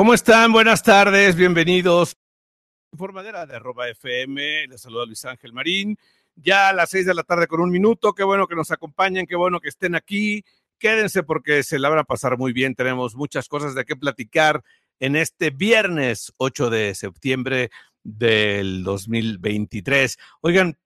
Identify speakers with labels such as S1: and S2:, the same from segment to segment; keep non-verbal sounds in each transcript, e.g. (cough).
S1: ¿Cómo están? Buenas tardes, bienvenidos. Informadera de arroba FM, les saluda Luis Ángel Marín. Ya a las seis de la tarde con un minuto, qué bueno que nos acompañen, qué bueno que estén aquí. Quédense porque se la van a pasar muy bien. Tenemos muchas cosas de qué platicar en este viernes 8 de septiembre del 2023. Oigan,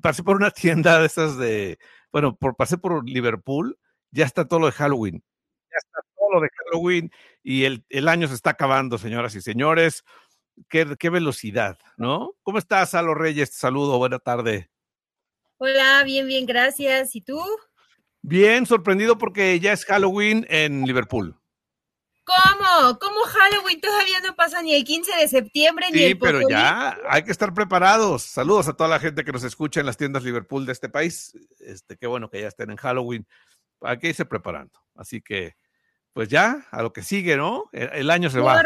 S1: pasé por una tienda de esas de, bueno, por, pasé por Liverpool, ya está todo lo de Halloween. Ya está todo lo de Halloween y el, el año se está acabando, señoras y señores. Qué, qué velocidad, ¿no? ¿Cómo estás, Alo Reyes? Te saludo, buena tarde.
S2: Hola, bien, bien, gracias. ¿Y tú?
S1: Bien, sorprendido porque ya es Halloween en Liverpool.
S2: ¿Cómo? ¿Cómo Halloween todavía no pasa ni el 15 de septiembre ni
S1: Sí,
S2: el
S1: pero
S2: Pocolín?
S1: ya hay que estar preparados. Saludos a toda la gente que nos escucha en las tiendas Liverpool de este país. Este, qué bueno que ya estén en Halloween. Hay que irse preparando. Así que, pues ya, a lo que sigue, ¿no? El, el año se va.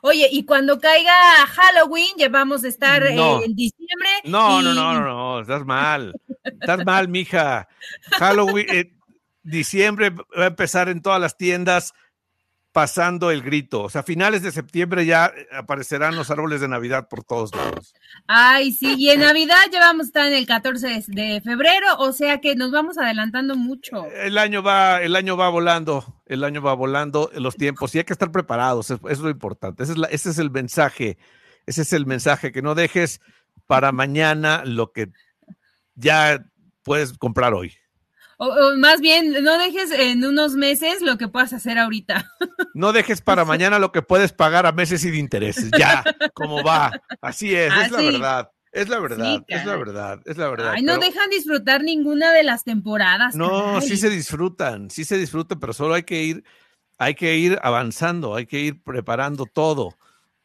S2: Oye, y cuando caiga Halloween, ya vamos a estar eh, en diciembre.
S1: No,
S2: y-
S1: no, no, no, no, estás mal. Estás mal, mija. Halloween, eh, diciembre va a empezar en todas las tiendas pasando el grito. O sea, a finales de septiembre ya eh, aparecerán los árboles de Navidad por todos lados.
S2: Ay, sí, y en Navidad ya vamos a estar en el 14 de, febrero, o sea que nos vamos adelantando mucho.
S1: El año va, el año va volando, el año va volando, los tiempos, y hay que estar preparados, es, es lo importante. Ese es, la- ese es el mensaje, ese es el mensaje, que no dejes para mañana lo que ya puedes comprar hoy.
S2: O, o más bien, no dejes en unos meses lo que puedas hacer ahorita. (laughs)
S1: No dejes para mañana lo que puedes pagar a meses sin intereses. Ya, como va. Así es, es la verdad. Es la verdad, es la verdad, es la verdad.
S2: Ay, no
S1: pero-
S2: dejan disfrutar ninguna de las temporadas.
S1: No,
S2: caray.
S1: sí se disfrutan, sí se disfrutan, pero solo hay que ir, hay que ir avanzando, hay que ir preparando todo.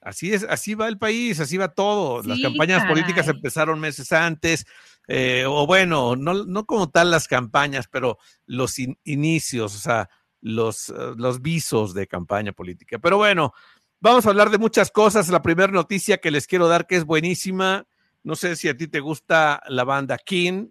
S1: Así es, así va el país, así va todo. Las campañas políticas empezaron meses antes, eh, o bueno, no, no como tal las campañas, pero los in- inicios, o sea, los, eh, los visos de campaña política. Pero bueno, vamos a hablar de muchas cosas. La primera noticia que les quiero dar, que es buenísima, no sé si a ti te gusta la banda King,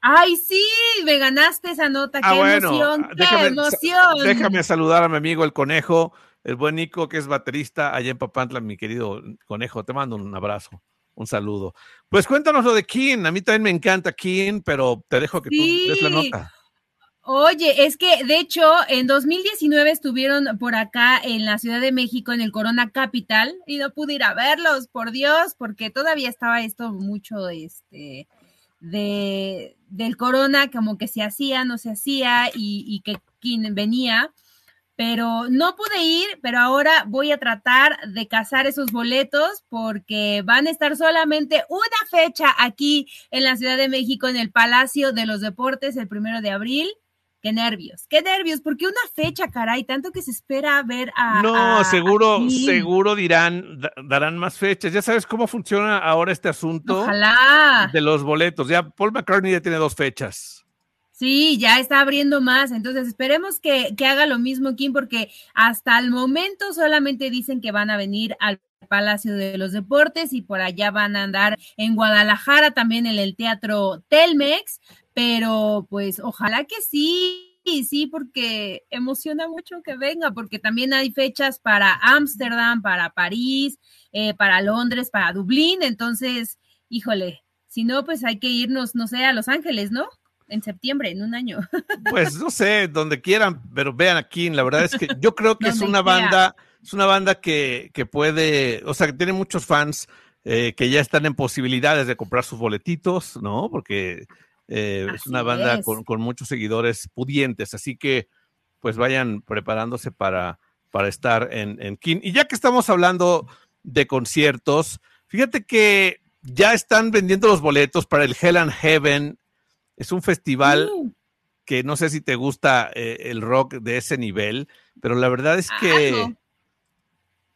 S2: Ay, sí, me ganaste esa nota. Qué
S1: Ah, bueno,
S2: emoción, qué
S1: déjame,
S2: emoción.
S1: déjame saludar a mi amigo el conejo, el buen Nico, que es baterista allá en Papantla, mi querido conejo. Te mando un abrazo, un saludo. Pues cuéntanos lo de King. A mí también me encanta King, pero te dejo que tú des la
S2: Sí.
S1: nota.
S2: Oye, es que de hecho en 2019 estuvieron por acá en la Ciudad de México en el Corona Capital y no pude ir a verlos, por Dios, porque todavía estaba esto mucho este de del Corona como que se hacía, no se hacía y, y que quien venía, pero no pude ir, pero ahora voy a tratar de cazar esos boletos porque van a estar solamente una fecha aquí en la Ciudad de México en el Palacio de los Deportes el primero de abril. Qué nervios, qué nervios, porque una fecha, caray, tanto que se espera ver a.
S1: No,
S2: a-
S1: seguro,
S2: a
S1: seguro dirán, da- darán más fechas. Ya sabes cómo funciona ahora este asunto
S2: Ojalá.
S1: de los boletos. Ya Paul McCartney ya tiene dos fechas.
S2: Sí, ya está abriendo más. Entonces, esperemos que, que haga lo mismo Kim, porque hasta el momento solamente dicen que van a venir al Palacio de los Deportes y por allá van a andar en Guadalajara, también en el Teatro Telmex, pero pues ojalá que sí, sí, porque emociona mucho que venga, porque también hay fechas para Ámsterdam, para París, eh, para Londres, para Dublín, entonces, híjole, si no, pues hay que irnos, no sé, a Los Ángeles, ¿no? En septiembre, en un año. (laughs)
S1: Pues no sé, donde quieran, pero vean a King. La verdad es que yo creo que es una banda, es una banda que, que puede, o sea, que tiene muchos fans eh, que ya están en posibilidades de comprar sus boletitos, ¿no? Porque eh, es una banda
S2: es.
S1: con, con muchos seguidores pudientes, así que pues vayan preparándose para, para estar en, en King. Y ya que estamos hablando de conciertos, fíjate que ya están vendiendo los boletos para el Hell and Heaven. Es un festival que no sé si te gusta eh, el rock de ese nivel, pero la verdad es
S2: Ah,
S1: que
S2: no.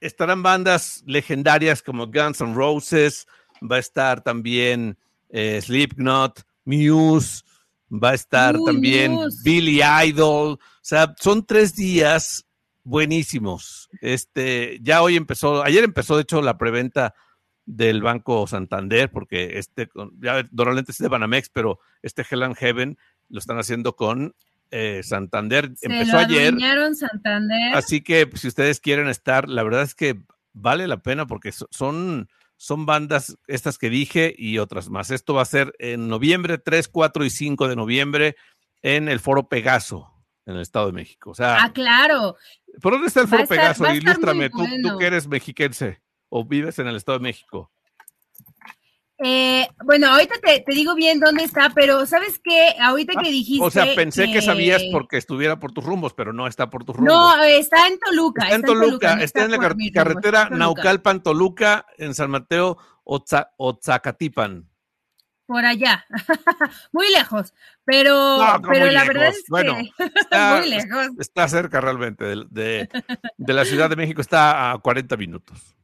S1: estarán bandas legendarias como Guns N' Roses, va a estar también eh, Slipknot, Muse, va a estar
S2: Uy,
S1: también. Billy Idol, o sea, son tres días buenísimos. Este, ya hoy empezó, ayer empezó de hecho la preventa del Banco Santander, porque este, ya normalmente es de Banamex, pero este Hell and Heaven lo están haciendo con eh, Santander empezó ayer.
S2: Santander.
S1: Así que si ustedes quieren estar, la verdad es que vale la pena porque son, son bandas estas que dije y otras más. Esto va a ser en noviembre 3, 4 y 5 de noviembre en el Foro Pegaso, en el Estado de México. O sea,
S2: ah, claro.
S1: ¿Por dónde está el Foro Pegaso? Ilústrame, tú, tú que eres mexiquense o vives en el Estado de México.
S2: Eh, bueno, ahorita te, digo bien dónde está, pero ¿sabes qué? Ahorita que ah, dijiste.
S1: O sea, pensé que... sabías porque estuviera por tus rumbos, pero no está por tus rumbos.
S2: No, está en Toluca.
S1: Está, en Toluca, está, en la carretera Naucalpan-Toluca, en San Mateo, Otzacatipan.
S2: Por allá, (laughs) muy lejos, pero, pero la verdad es que
S1: bueno, (laughs) está, muy lejos. Está cerca realmente de, de la Ciudad de México, está a 40 minutos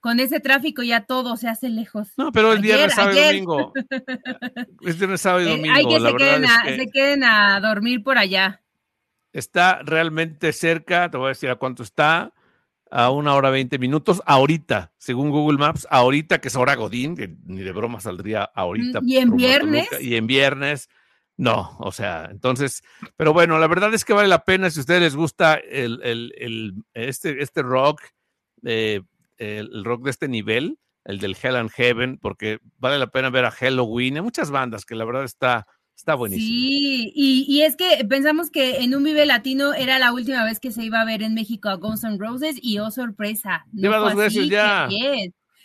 S2: con ese tráfico ya todo se hace lejos.
S1: No, pero (laughs) es viernes, sábado y domingo. Es viernes, sábado y domingo.
S2: Hay que, se, queden a, se queden a dormir por allá.
S1: Está realmente cerca, te voy a decir a cuánto está, a una hora veinte minutos, ahorita, según Google Maps, ahorita que es hora Godín, que ni de broma saldría ahorita.
S2: Y en viernes.
S1: y en viernes, no, o sea, entonces, pero bueno, la verdad es que vale la pena si a ustedes les gusta el, el, el este, este rock. Eh, el rock de este nivel, el del Hell and Heaven, porque vale la pena ver a Halloween, hay muchas bandas que la verdad está, está buenísimo.
S2: Sí, y, es que pensamos que en un Vive Latino era la última vez que se iba a ver en México a Guns N' Roses y oh sorpresa.
S1: Lleva dos veces ya.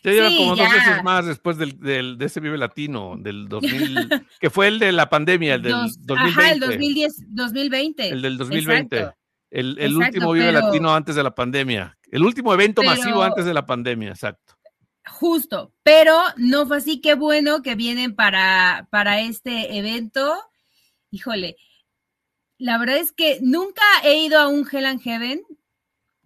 S1: Ya lleva como dos veces más después del, de ese Vive Latino, del 2000, que fue el de la pandemia, el del 2020. Ajá,
S2: el 2010, 2020.
S1: El del 2020. El, último Vive Latino antes de la pandemia. El último evento masivo antes de la pandemia, exacto.
S2: Justo, pero no fue así. Qué bueno que vienen para, para este evento. Híjole, la verdad es que nunca he ido a un Hell and Heaven.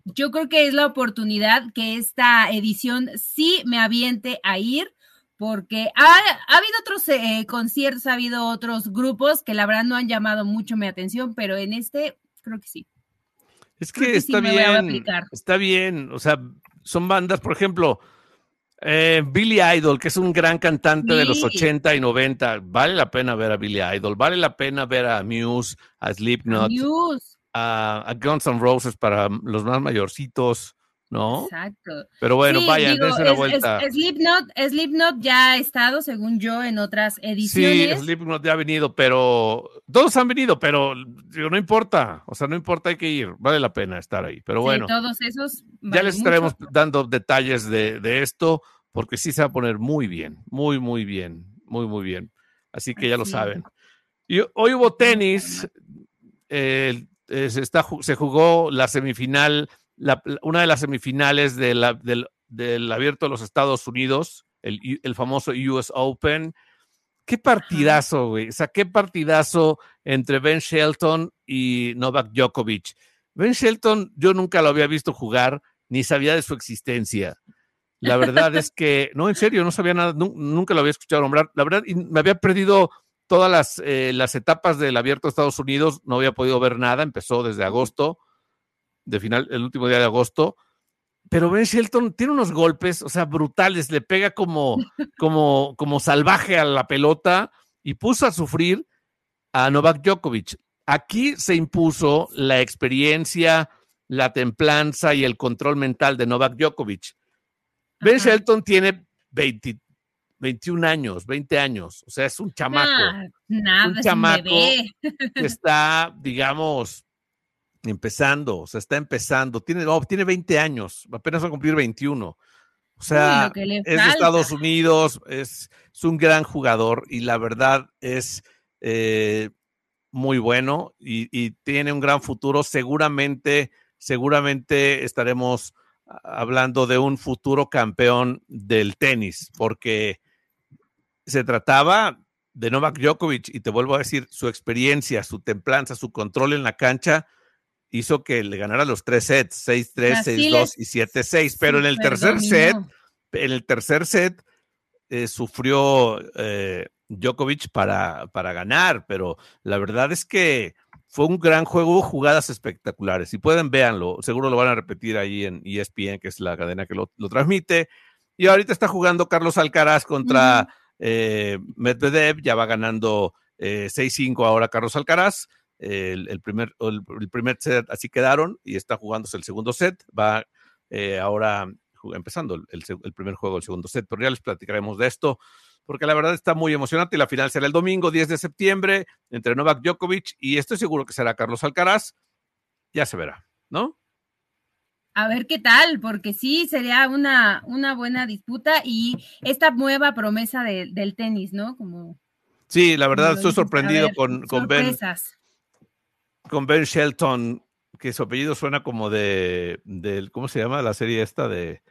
S2: Yo creo que es la oportunidad que esta edición sí me aviente a ir, porque ha, habido otros eh, conciertos, ha habido otros grupos que la verdad no han llamado mucho mi atención, pero en este creo que sí.
S1: Es que, está bien, está bien, o sea, son bandas, por ejemplo, eh, Billy Idol, que es un gran cantante de los 80 y 90, vale la pena ver a Billy Idol, vale la pena ver a Muse, a Slipknot, a, a Guns N' Roses para los más mayorcitos, ¿no? Exacto. Pero bueno, vaya, vayan, una vuelta.
S2: Slipknot, ya ha estado, según yo, en otras ediciones.
S1: Sí, Slipknot ya ha venido, pero todos han venido, pero no importa, o sea, no importa, hay que ir, vale la pena estar ahí. Pero bueno,
S2: todos esos
S1: ya les estaremos dando detalles de, esto, porque sí se va a poner muy bien, muy, muy bien, muy, muy bien. Así que ya lo saben. Y hoy hubo tenis, eh, se, está, se jugó la semifinal una de las semifinales del, abierto de los Estados Unidos, el, famoso US Open. Qué partidazo, güey. O sea, qué partidazo entre Ben Shelton y Novak Djokovic. Ben Shelton, yo nunca lo había visto jugar, ni sabía de su existencia. La verdad es que, no, en serio, no sabía nada, nunca lo había escuchado nombrar. La verdad, me había perdido todas las, eh, las etapas del abierto de Estados Unidos, no había podido ver nada, empezó desde agosto de final, el último día de agosto. Pero Ben Shelton tiene unos golpes, o sea, brutales, le pega como, (laughs) como, como salvaje a la pelota y puso a sufrir a Novak Djokovic. Aquí se impuso la experiencia, la templanza y el control mental de Novak Djokovic. Ben Shelton tiene 21 años, 20 años, o sea, es un chamaco.
S2: nada,
S1: un chamaco que está, digamos, empezando, o sea, está empezando, tiene, tiene 20 años, apenas va a cumplir 21. O sea, es de Estados Unidos, es, un gran jugador y la verdad es eh, muy bueno y, tiene un gran futuro. Seguramente, seguramente estaremos hablando de un futuro campeón del tenis, porque se trataba de Novak Djokovic y te vuelvo a decir, su experiencia, su templanza, su control en la cancha hizo que le ganara los tres sets, 6-3, 6-2 y 7-6, pero en el tercer set, en el tercer set eh, sufrió eh, Djokovic para, para ganar, pero la verdad es que fue un gran juego, jugadas espectaculares. Si pueden, véanlo, seguro lo van a repetir ahí en ESPN, que es la cadena que lo, transmite. Y ahorita está jugando Carlos Alcaraz contra eh, Medvedev, ya va ganando 6-5 ahora Carlos Alcaraz el, primer, el, primer set así quedaron y está jugándose el segundo set. Va eh, ahora empezando el, el, primer juego, el segundo set, pero ya les platicaremos de esto, porque la verdad está muy emocionante y la final será el domingo 10 de septiembre entre Novak Djokovic y estoy seguro que será Carlos Alcaraz. Ya se verá, ¿no?
S2: A ver qué tal, porque sí, sería una, una buena disputa y esta nueva promesa del tenis, ¿no? Como,
S1: sí, la verdad estoy sorprendido con, con Ben. Con Ben Shelton, que su apellido suena como de, del, ¿cómo se llama? La serie esta de...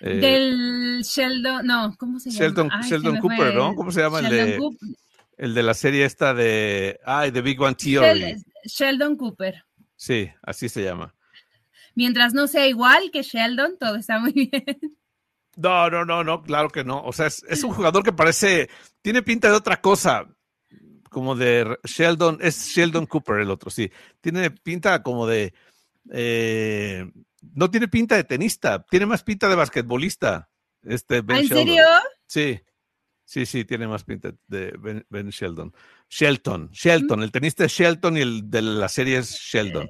S2: Eh, del Sheldon, no, ¿cómo se
S1: llama? Sheldon Cooper, ¿no? ¿Cómo se llama el de, el de la serie esta de, ay, The Big One Theory?
S2: Sheldon Cooper.
S1: Sí, así se llama.
S2: Mientras no sea igual que Sheldon, todo está muy (laughs) bien.
S1: No, no, no, no, claro que no. O sea, es, un jugador que parece, tiene pinta de otra cosa, como de Sheldon, es Sheldon Cooper el otro, sí. Tiene pinta como de, eh, no tiene pinta de tenista, tiene más pinta de basquetbolista. Este
S2: ben ¿En serio?
S1: Sí, sí, sí, tiene más pinta de Ben, Sheldon. Shelton, Shelton, el tenista es Shelton y el de la serie es Sheldon.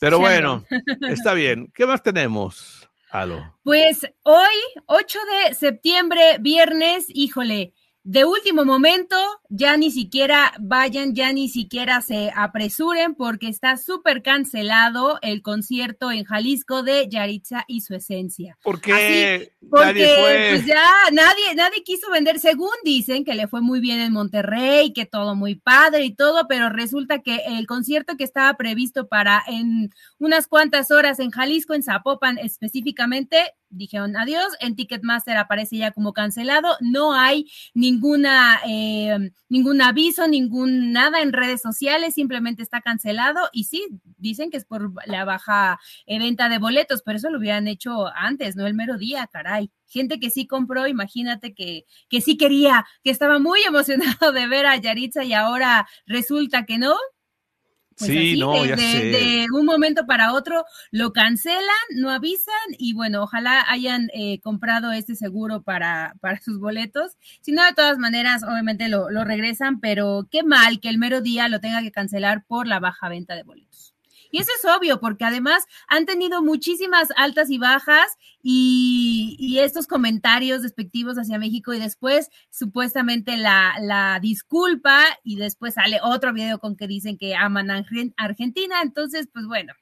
S1: Pero bueno, (laughs) está bien. ¿Qué más tenemos, Alo?
S2: Pues hoy, 8 de septiembre, viernes, híjole, de último momento, ya ni siquiera vayan, ya ni siquiera se apresuren porque está súper cancelado el concierto en Jalisco de Yaritza y su esencia.
S1: ¿Por qué?
S2: porque pues ya nadie, nadie quiso vender, según dicen que le fue muy bien en Monterrey, que todo muy padre y todo, pero resulta que el concierto que estaba previsto para en unas cuantas horas en Jalisco, en Zapopan específicamente, dijeron adiós, en Ticketmaster aparece ya como cancelado, no hay ninguna, eh, ningún aviso, ningún nada en redes sociales, simplemente está cancelado y sí, dicen que es por la baja venta de boletos, pero eso lo hubieran hecho antes, no el mero día, caray. Gente que sí compró, imagínate que, que sí quería, que estaba muy (laughs) emocionado de ver a Yaritza y ahora resulta que no,
S1: pues sí, no,
S2: de, de, un momento para otro lo cancelan, no avisan y bueno, ojalá hayan eh, comprado este seguro para, para sus boletos. Si no, de todas maneras, obviamente lo, lo regresan, pero qué mal que el mero día lo tenga que cancelar por la baja venta de boletos. Y eso es obvio, porque además han tenido muchísimas altas y bajas y, estos comentarios despectivos hacia México y después supuestamente la, disculpa y después sale otro video con que dicen que aman a Argentina. Entonces, pues bueno,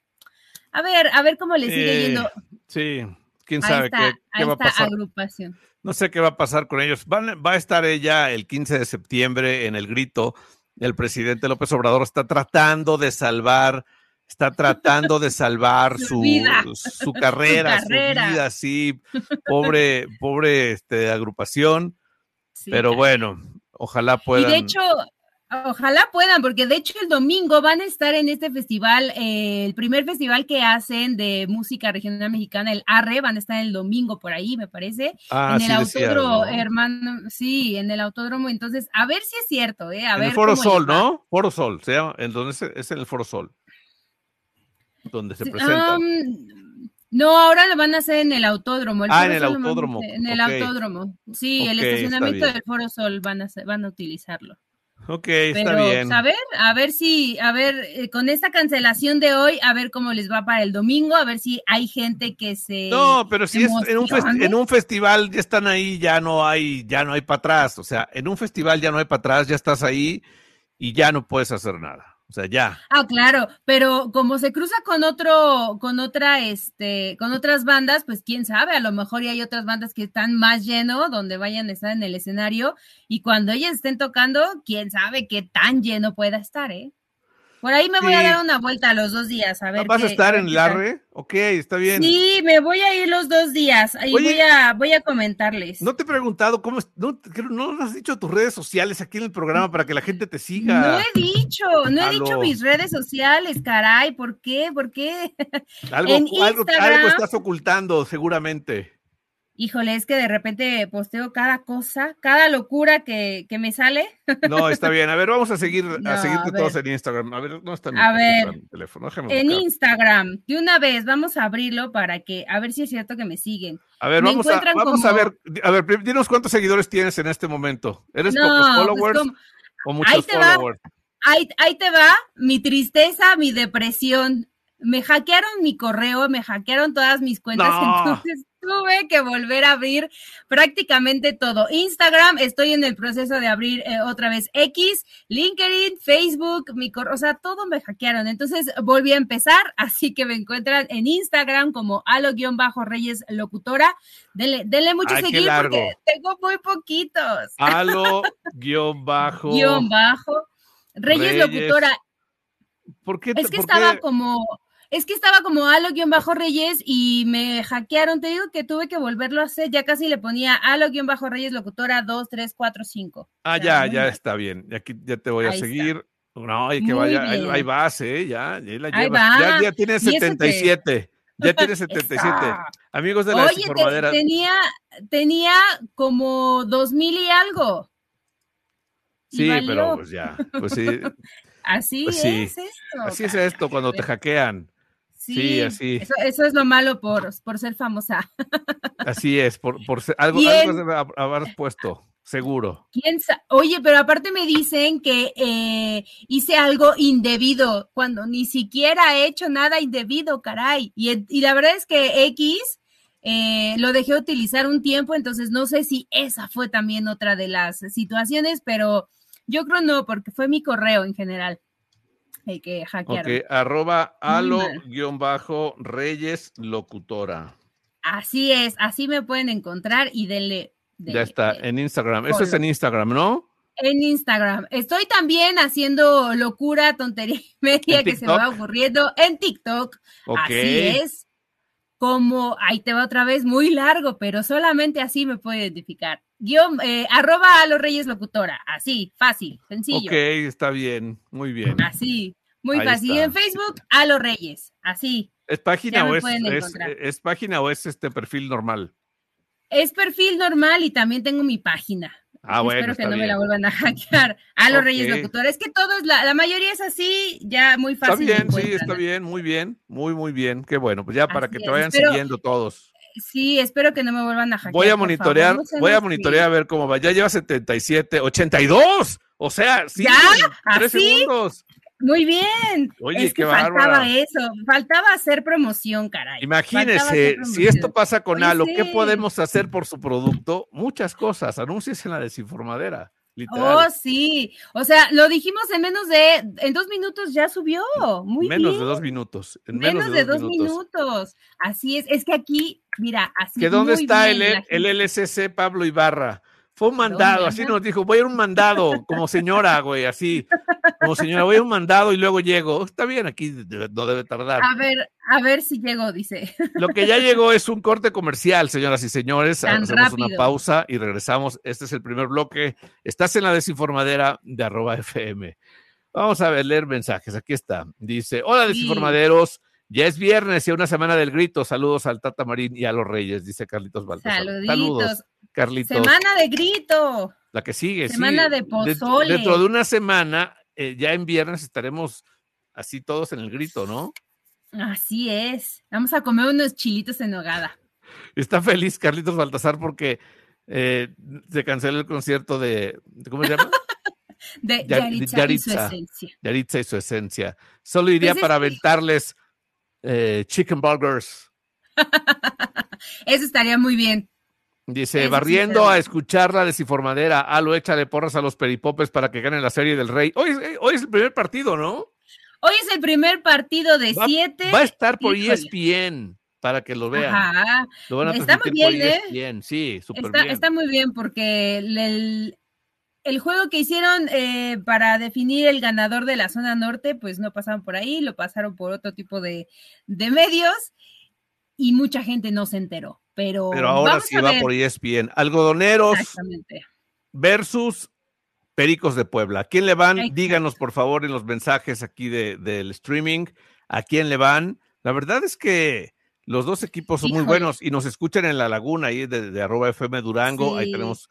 S2: a ver, a ver cómo le sigue eh, yendo.
S1: Sí, quién sabe qué, va a pasar.
S2: Agrupación.
S1: No sé qué va a pasar con ellos. va a estar ella el 15 de septiembre en el grito. El presidente López Obrador está tratando de salvar está tratando de salvar (laughs) su, (laughs) su, carrera, su, vida, sí, (laughs) pobre, pobre este, agrupación, pero bueno, ojalá puedan.
S2: Y de hecho, ojalá puedan, porque de hecho el domingo van a estar en este festival, eh, el primer festival que hacen de música regional mexicana, el ARRE, van a estar el domingo por ahí, me parece,
S1: ah,
S2: en el autódromo, hermano, sí, en el autódromo, entonces, a ver si es cierto, ¿eh? A
S1: en
S2: ver
S1: el Foro Sol, ¿no? Foro Sol, se llama, entonces es en el Foro Sol donde se presenta.
S2: no, ahora lo van a hacer en el autódromo.
S1: ah, en el autódromo.
S2: En el autódromo. Sí, el estacionamiento del Foro Sol van a, van a utilizarlo.
S1: Ok, está bien.
S2: A ver, a ver si, a ver, eh, con esta cancelación de hoy, a ver cómo les va para el domingo, a ver si hay gente que se.
S1: No, pero si es en un, en un, festival ya están ahí, ya no hay, ya no hay para atrás. O sea, en un festival ya no hay para atrás, ya estás ahí y ya no puedes hacer nada. O sea, ya.
S2: Ah, claro, pero como se cruza con otro, con otra, este, con otras bandas, pues quién sabe, a lo mejor ya hay otras bandas que están más lleno, donde vayan a estar en el escenario, y cuando ellas estén tocando, quién sabe qué tan lleno pueda estar, ¿eh? Por ahí me voy a dar una vuelta a los dos días, a ver.
S1: ¿Vas a estar en el arre? Ok, está bien.
S2: Sí, me voy a ir los dos días y voy a, voy a comentarles.
S1: No te he preguntado cómo, no, no has dicho tus redes sociales aquí en el programa para que la gente te siga.
S2: No he dicho, no he dicho mis redes sociales, caray, ¿por qué? ¿Por qué?
S1: Algo, (laughs) algo, algo estás ocultando, seguramente.
S2: Híjole, es que de repente posteo cada cosa, cada locura que, me sale.
S1: No, está bien. A ver, vamos a seguir (laughs) a seguirte todos en Instagram. A ver, no está
S2: mi, a ver, teléfono. en Instagram, de una vez, vamos a abrirlo para que, a ver si es cierto que me siguen.
S1: A ver, vamos, a, vamos a ver, a ver, dinos cuántos seguidores tienes en este momento. ¿Eres pocos pues followers o muchos followers?
S2: ahí, ahí te va mi tristeza, mi depresión. Me hackearon mi correo, me hackearon todas mis cuentas,
S1: No.
S2: entonces tuve que volver a abrir prácticamente todo. Instagram, estoy en el proceso de abrir eh, otra vez X, LinkedIn, Facebook, mi correo, o sea, todo me hackearon. Entonces volví a empezar, (laughs) así que me encuentran en Instagram como alo-reyes locutora. Denle, denle mucho
S1: Ay,
S2: seguir porque tengo muy poquitos.
S1: Alo, guion bajo.
S2: Guión bajo. Reyes,
S1: Reyes.
S2: locutora.
S1: ¿Por qué?
S2: Es que
S1: por
S2: estaba
S1: qué?
S2: como, es que estaba como alo-reyes y me hackearon. Te digo que tuve que volverlo a hacer. Ya casi le ponía alo-reyes locutora 2, 3, 4, 5.
S1: Ah,
S2: O sea,
S1: ya, ya está bien. Aquí ya te voy a
S2: Ahí está.
S1: seguir. No, y que
S2: Muy
S1: vaya, ahí, ahí vas, ¿eh? Ya, ya la
S2: Ahí
S1: llevas.
S2: va.
S1: Ya, ya tiene
S2: Y eso que-
S1: 77. Ya tiene (laughs) 77.
S2: Eso.
S1: Amigos de la
S2: Oye, te- tenía, tenía como dos mil y algo.
S1: Sí, pero pues ya. Pues sí, (laughs)
S2: Así
S1: pues sí.
S2: es esto.
S1: así es esto cuando te hackean. Sí, así.
S2: Eso, eso es lo malo por, por ser famosa. (laughs)
S1: Así es, por, por ser- algo, algo debe hab- haber puesto, seguro.
S2: ¿Quién Oye, pero aparte me dicen que eh, hice algo indebido cuando ni siquiera he hecho nada indebido, caray. Y, y la verdad es que X eh, lo dejé utilizar un tiempo, entonces no sé si esa fue también otra de las situaciones, pero yo creo no, porque fue mi correo en general el que hackearon.
S1: Ok, arroba
S2: Muy
S1: alo
S2: mal.
S1: guion bajo reyes locutora.
S2: Así es, así me pueden encontrar y denle.
S1: Ya está,
S2: denle.
S1: en Instagram. Esto es en. Instagram, ¿no?
S2: En Instagram. Estoy también haciendo locura, tontería (laughs) media
S1: ¿En
S2: que se me va ocurriendo en TikTok.
S1: Ok.
S2: Así es. Como, ahí te va otra vez, muy largo, pero solamente así me puede identificar. Guión, eh, arroba a los Reyes Locutora. Así, fácil, sencillo.
S1: Ok, está bien, muy bien.
S2: Así, muy
S1: Ahí
S2: fácil. Y en Facebook, a los Reyes. Así.
S1: ¿Es página o es, es página o es este perfil normal?
S2: Es perfil normal y también tengo mi página.
S1: Ah, bueno,
S2: Espero que
S1: está
S2: no me la vuelvan a hackear. A (laughs) los
S1: Ok.
S2: Reyes Locutora. Es que todo es la, la mayoría es así, ya muy
S1: Está
S2: fácil. me
S1: bien, sí, está bien, muy bien, muy, muy bien. Qué bueno, pues ya para que te vayan
S2: espero-
S1: siguiendo todos.
S2: Sí, espero que no me vuelvan a hackear.
S1: Voy a monitorear,
S2: no
S1: voy a monitorear a ver cómo va. Ya lleva 77, 82. O sea, sí,
S2: ¿Ya?
S1: tres
S2: ¿Así?
S1: segundos.
S2: Muy bien.
S1: Oye,
S2: es que
S1: qué
S2: faltaba eso, faltaba hacer promoción, caray.
S1: Imagínese, si esto pasa con
S2: Oye,
S1: Alo, ¿qué
S2: sí.
S1: podemos hacer por su producto? Muchas cosas. Anuncies en la desinformadera,
S2: Oh, sí. O sea, lo dijimos en menos de, en dos minutos ya subió. Muy
S1: menos
S2: bien.
S1: de dos minutos. En
S2: menos, de dos minutos. Así es. Es que aquí, mira, así.
S1: ¿Que dónde
S2: muy
S1: está
S2: bien,
S1: el,
S2: la
S1: el LSC Pablo Ibarra? Fue un mandado,
S2: ¿Dónde
S1: así nos dijo, voy a ir un mandado, como señora, güey, así, como señora, voy a ir un mandado y luego llego. Está bien, aquí no debe tardar.
S2: A ver, a ver si llegó, dice.
S1: Lo que ya llegó es un corte comercial, señoras y señores.
S2: Tan
S1: Hacemos una pausa y regresamos. Este es el primer bloque. Estás en la desinformadera de arroba FM. Vamos a ver, leer mensajes. Aquí está. Dice, hola
S2: Sí.
S1: desinformaderos. Ya es viernes y una semana del grito. Saludos al Tata Marín y a los Reyes, dice Carlitos Baltasar.
S2: Saluditos.
S1: Saludos, Carlitos.
S2: Semana de grito.
S1: La que sigue, sí.
S2: Semana de pozole.
S1: Dentro de una semana, eh, ya en viernes estaremos así todos en el grito, ¿no?
S2: Así es. Vamos a comer unos chilitos en nogada.
S1: Está feliz Carlitos Baltasar porque eh, se canceló el concierto de, ¿cómo se llama? (laughs)
S2: De
S1: Ya-
S2: Yaritza, y su
S1: Yaritza.
S2: esencia.
S1: Yaritza y su esencia. Solo iría
S2: Pues es
S1: para aventarles eh, chicken burgers. (laughs)
S2: Eso estaría muy bien.
S1: Dice,
S2: Eso
S1: barriendo a escuchar la desinformadera. Alo, échale porras a los peripopes para que ganen la serie del rey. Hoy, es- hoy es el primer partido, ¿no?
S2: Hoy es el primer partido de
S1: Va-
S2: siete.
S1: Va a estar por E. ESPN para que lo vean.
S2: Ajá.
S1: Lo van a
S2: Está muy bien, ¿eh?
S1: por ESPN. Sí, súper
S2: Está,
S1: bien.
S2: está muy bien porque el, el- juego que hicieron eh, para definir el ganador de la zona norte, pues no pasaron por ahí, lo pasaron por otro tipo de, de medios y mucha gente no se enteró. Pero,
S1: Pero ahora sí va por ESPN. Algodoneros versus Pericos de Puebla. ¿A quién le van?
S2: Exacto.
S1: Díganos, por favor, en los mensajes aquí de- del streaming. ¿A quién le van? La verdad es que los dos equipos son muy buenos y nos escuchan en la laguna ahí de, de arroba FM Durango. Ahí tenemos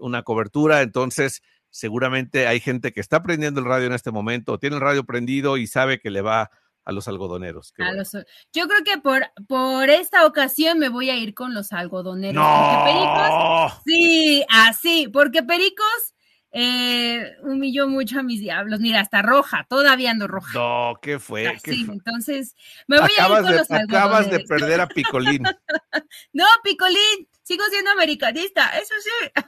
S1: una cobertura. Entonces, seguramente hay gente que está prendiendo el radio en este momento, o tiene el radio prendido y sabe que le va a los algodoneros.
S2: A
S1: bueno.
S2: los- yo creo que por, por esta ocasión me voy a ir con los algodoneros. porque Pericos,
S1: ¡No!
S2: sí, así, porque Pericos eh, humilló mucho a mis diablos. Mira, hasta roja, todavía ando roja.
S1: No, ¿qué fue? ¿Qué
S2: sí,
S1: fue?
S2: entonces me voy
S1: acabas
S2: a ir con
S1: de,
S2: los
S1: acabas de perder a Picolín. (laughs)
S2: No, Picolín, sigo siendo americanista, eso sí.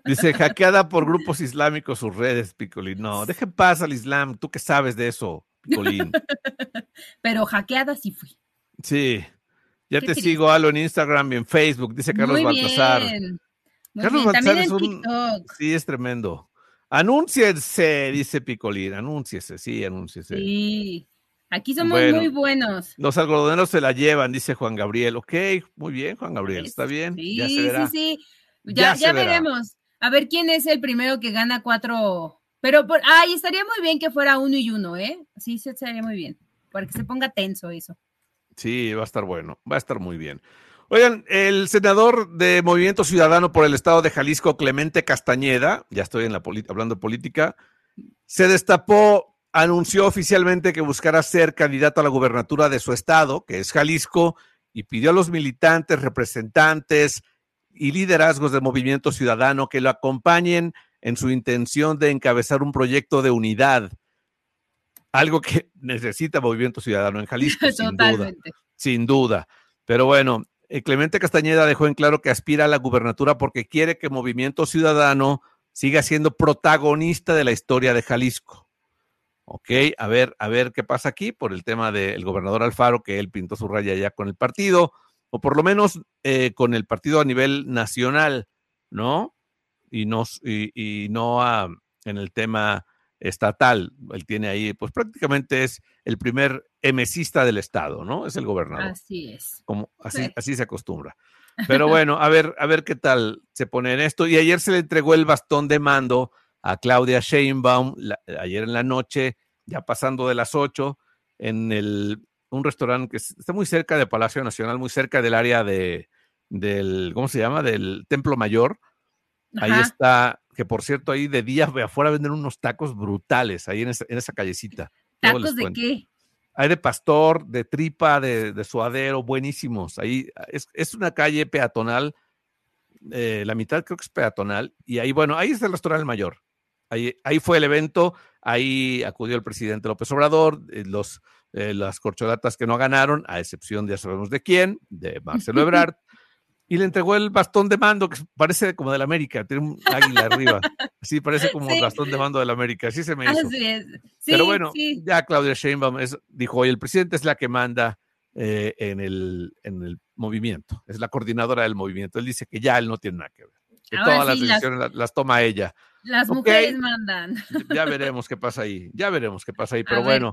S2: (laughs)
S1: Dice, hackeada por grupos islámicos sus redes, Picolín. No, deje paz al Islam. ¿Tú qué sabes de eso, Picolín? (laughs)
S2: Pero hackeada sí fui.
S1: Sí. Ya te
S2: triste.
S1: sigo, Alo, en Instagram y en Facebook. Dice Carlos Baltasar. Carlos
S2: en
S1: es un-. Sí, es tremendo. Anúnciese, dice Picolín. Anúnciese, sí, anúnciese.
S2: Sí. Aquí somos
S1: Bueno.
S2: muy buenos.
S1: Los algodoneros se la llevan, dice Juan Gabriel. Ok, muy bien, Juan Gabriel. Está bien.
S2: Sí,
S1: ya se verá.
S2: sí, sí.
S1: Ya
S2: veremos. A ver quién es el primero que gana cuatro. Pero, por... ay, estaría muy bien que fuera uno y uno, ¿eh? Sí, sí, estaría muy bien. Para que se ponga tenso eso.
S1: Sí, va a estar bueno, va a estar muy bien. Oigan, el senador de Movimiento Ciudadano por el Estado de Jalisco, Clemente Castañeda, ya estoy en la hablando de política, se destapó, anunció oficialmente que buscará ser candidato a la gubernatura de su estado, que es Jalisco, y pidió a los militantes, representantes y liderazgos del Movimiento Ciudadano que lo acompañen en su intención de encabezar un proyecto de unidad, algo que (laughs) necesita Movimiento Ciudadano en Jalisco, sin duda sin duda. Pero bueno, Clemente Castañeda dejó en claro que aspira a la gubernatura porque quiere que Movimiento Ciudadano siga siendo protagonista de la historia de Jalisco. Ok, a ver, a ver qué pasa aquí por el tema del gobernador Alfaro, que él pintó su raya ya con el partido, o por lo menos eh, con el partido a nivel nacional, ¿no? Y no, y, no en el tema estatal. Él tiene ahí, pues prácticamente es el primer emesista del Estado, ¿no? Es el gobernador.
S2: Así es.
S1: Como así,
S2: Sí.
S1: así se acostumbra. Pero bueno, a ver, a ver qué tal se pone en esto. Y ayer se le entregó el bastón de mando a Claudia Sheinbaum, la- ayer en la noche, ya pasando de las 8, en el, un restaurante que es- está muy cerca de Palacio Nacional, muy cerca del área de, del, ¿cómo se llama? Del Templo Mayor. Ahí
S2: Ajá.
S1: está, que por cierto, ahí de día de afuera venden unos tacos brutales, ahí en esa, en esa callecita.
S2: ¿Tacos de
S1: cuento.
S2: qué?
S1: Hay de pastor, de tripa, de, de suadero, buenísimos. Ahí es, es una calle peatonal, eh, la mitad creo que es peatonal, y ahí, bueno, ahí está el restaurante Mayor. Ahí, ahí fue el evento, ahí acudió el presidente López Obrador, eh, los, eh, las corcholatas que no ganaron, a excepción de ya sabemos de quién, de Marcelo (laughs) Ebrard, y le entregó el bastón de mando, que parece como del América, tiene un águila arriba. Sí, parece como el bastón de mando del América, así se me hizo.
S2: Así es. Sí,
S1: Pero bueno,
S2: sí.
S1: ya Claudia Sheinbaum es- dijo hoy, el presidente es la que manda eh, en, el, en el movimiento, es la coordinadora del movimiento. Él dice que ya él no tiene nada que ver, que
S2: Ahora
S1: todas las decisiones las, las toma ella.
S2: Las
S1: ok.
S2: mujeres mandan.
S1: Ya veremos qué pasa ahí, ya veremos qué pasa ahí, pero bueno.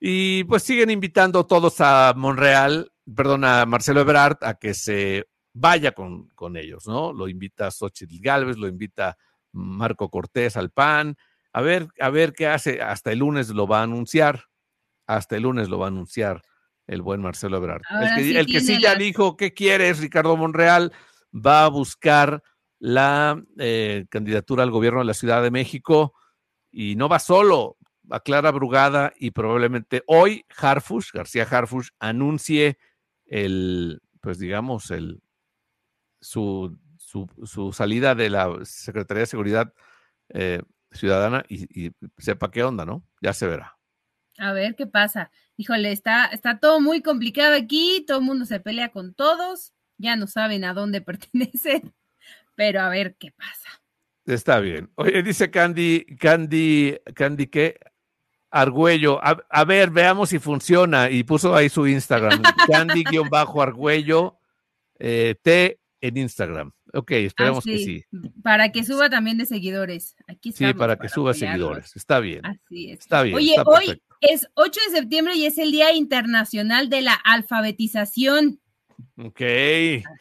S1: Y pues siguen invitando todos a Monreal, perdón, a Marcelo Ebrard a que se vaya con, con ellos, ¿no? Lo invita Xochitl Galvez, lo invita Marco Cortés al PAN. A ver, a ver qué hace. Hasta el lunes lo va a anunciar. Hasta el lunes lo va a anunciar el buen Marcelo Ebrard. El que,
S2: sí
S1: el que sí
S2: tiene
S1: ya dijo qué quiere es Ricardo Monreal, va a buscar la eh, candidatura al gobierno de la Ciudad de México y no va solo, va Clara Brugada y probablemente hoy Harfush, García Harfush, anuncie el, pues digamos, el, su, su, su salida de la Secretaría de Seguridad eh, Ciudadana y, y sepa qué onda, ¿no? Ya se verá.
S2: A ver qué pasa. Híjole, está, está todo muy complicado aquí, todo el mundo se pelea con todos, ya no saben a dónde (laughs) pertenecen, pero a ver qué pasa.
S1: Está bien. Oye, dice Candy, Candy, Candy, ¿qué? Argüello. A, a ver, veamos si funciona. Y puso ahí su Instagram. (laughs) Candy-Argüello eh, T en Instagram. Ok, esperemos que sí.
S2: Para que suba también de seguidores. Aquí
S1: Sí, para que suba
S2: apoyarlos.
S1: seguidores. Está bien.
S2: Así es.
S1: Está bien.
S2: Oye,
S1: está
S2: hoy es 8 de septiembre y es el Día Internacional de la Alfabetización
S1: Ok.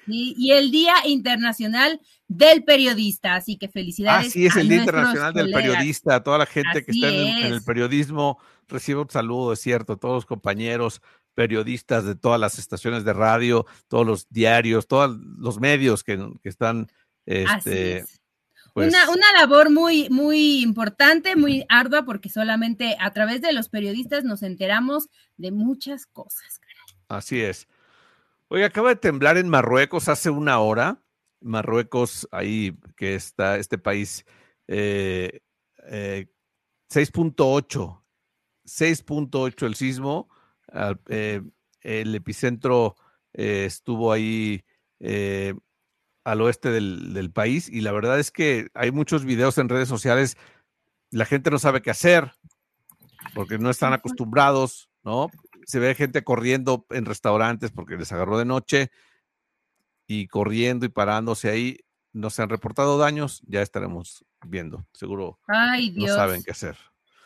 S2: y, y el Día Internacional del Periodista. Así que
S1: Ah,
S2: felicidades.
S1: sí, es
S2: a
S1: el Día Internacional del. Periodista. Toda la gente que
S2: Así
S1: está en el, en el
S2: es.
S1: periodismo recibe un saludo, es cierto. Todos los compañeros periodistas de todas las estaciones de radio, todos los diarios, todos los medios que, que están.
S2: Así
S1: Este,
S2: es.
S1: pues,
S2: una, una labor muy, muy importante, muy ardua, porque solamente a través de los periodistas nos enteramos de muchas cosas.
S1: Así es. Oye, acaba de temblar en Marruecos hace una hora. Marruecos, ahí que está este país 6.8, eh, 6.8 el sismo. El epicentro estuvo ahí al oeste del, país y la verdad es que hay muchos videos en redes sociales, la gente no sabe qué hacer porque no están acostumbrados, ¿no? Se ve gente corriendo en restaurantes porque les agarró de noche y corriendo y parándose ahí. No se han reportado daños, ya estaremos viendo. Seguro
S2: Ay, Dios.
S1: no saben qué hacer.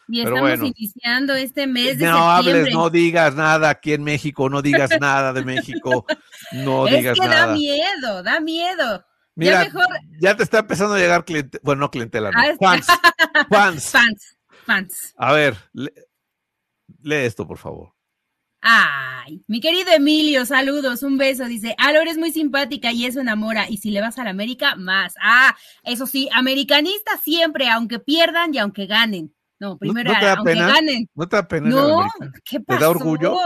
S2: Y estamos iniciando este mes de
S1: No hables, no digas nada aquí en México, no digas nada de México, no (laughs) digas nada. Es
S2: que da miedo, da miedo.
S1: Mira, ya, mejor... ya te está empezando a llegar cliente, bueno, no clientela, no. Ah, fans, (laughs) fans.
S2: Fans, fans.
S1: A ver, lee esto, por favor.
S2: Ay, mi querido Emilio, saludos, un beso. Dice, Alo, eres muy simpática y eso enamora. Y si le vas a la América, más. Ah, eso sí, americanista siempre, aunque pierdan y aunque ganen. No, primero,
S1: ¿No, te
S2: da aunque
S1: pena?
S2: ganen.
S1: ¿No te da pena?
S2: No, ¿qué pasó?
S1: ¿Te da orgullo?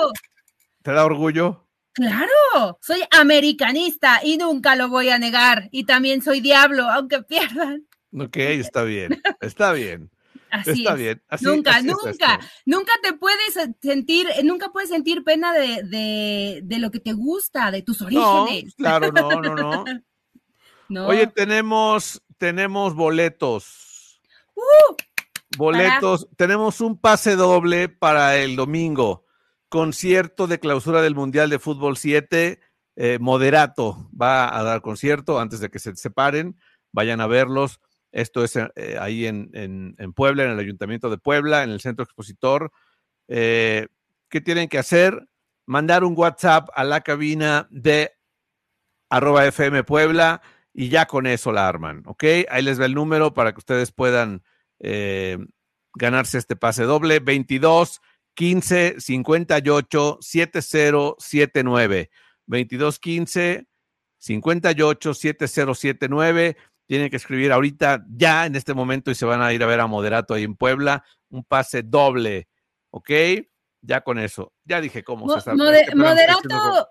S1: ¿Te da orgullo?
S2: Claro, soy americanista y nunca lo voy a negar. Y también soy diablo, aunque pierdan.
S1: Ok, está bien, está bien.
S2: Así
S1: Está bien. Así,
S2: nunca,
S1: así
S2: nunca, nunca te puedes sentir, nunca puedes sentir pena de, de, de lo que te gusta, de tus orígenes.
S1: No, claro, no, no, no. (laughs)
S2: no.
S1: Oye, tenemos, tenemos boletos.
S2: Uh,
S1: boletos. Tenemos un pase doble para el domingo. Concierto de clausura del Mundial de Fútbol 7. Eh, Moderato va a dar concierto antes de que se separen. Vayan a verlos. Esto es eh, ahí en, en, en, Puebla, en el Ayuntamiento de Puebla, en el Centro Expositor. Eh, ¿Qué tienen que hacer? Mandar un WhatsApp a la cabina de arroba FM Puebla y ya con eso la arman, ¿ok? Ahí les va el número para que ustedes puedan eh, ganarse este pase doble. 22 15 58 7079. 22 15 58 7079 tienen que escribir ahorita, ya en este momento, y se van a ir a ver a Moderato ahí en Puebla, un pase doble, ¿ok? Ya con eso. Ya dije cómo
S2: Mo
S1: se.
S2: Moder Moderato.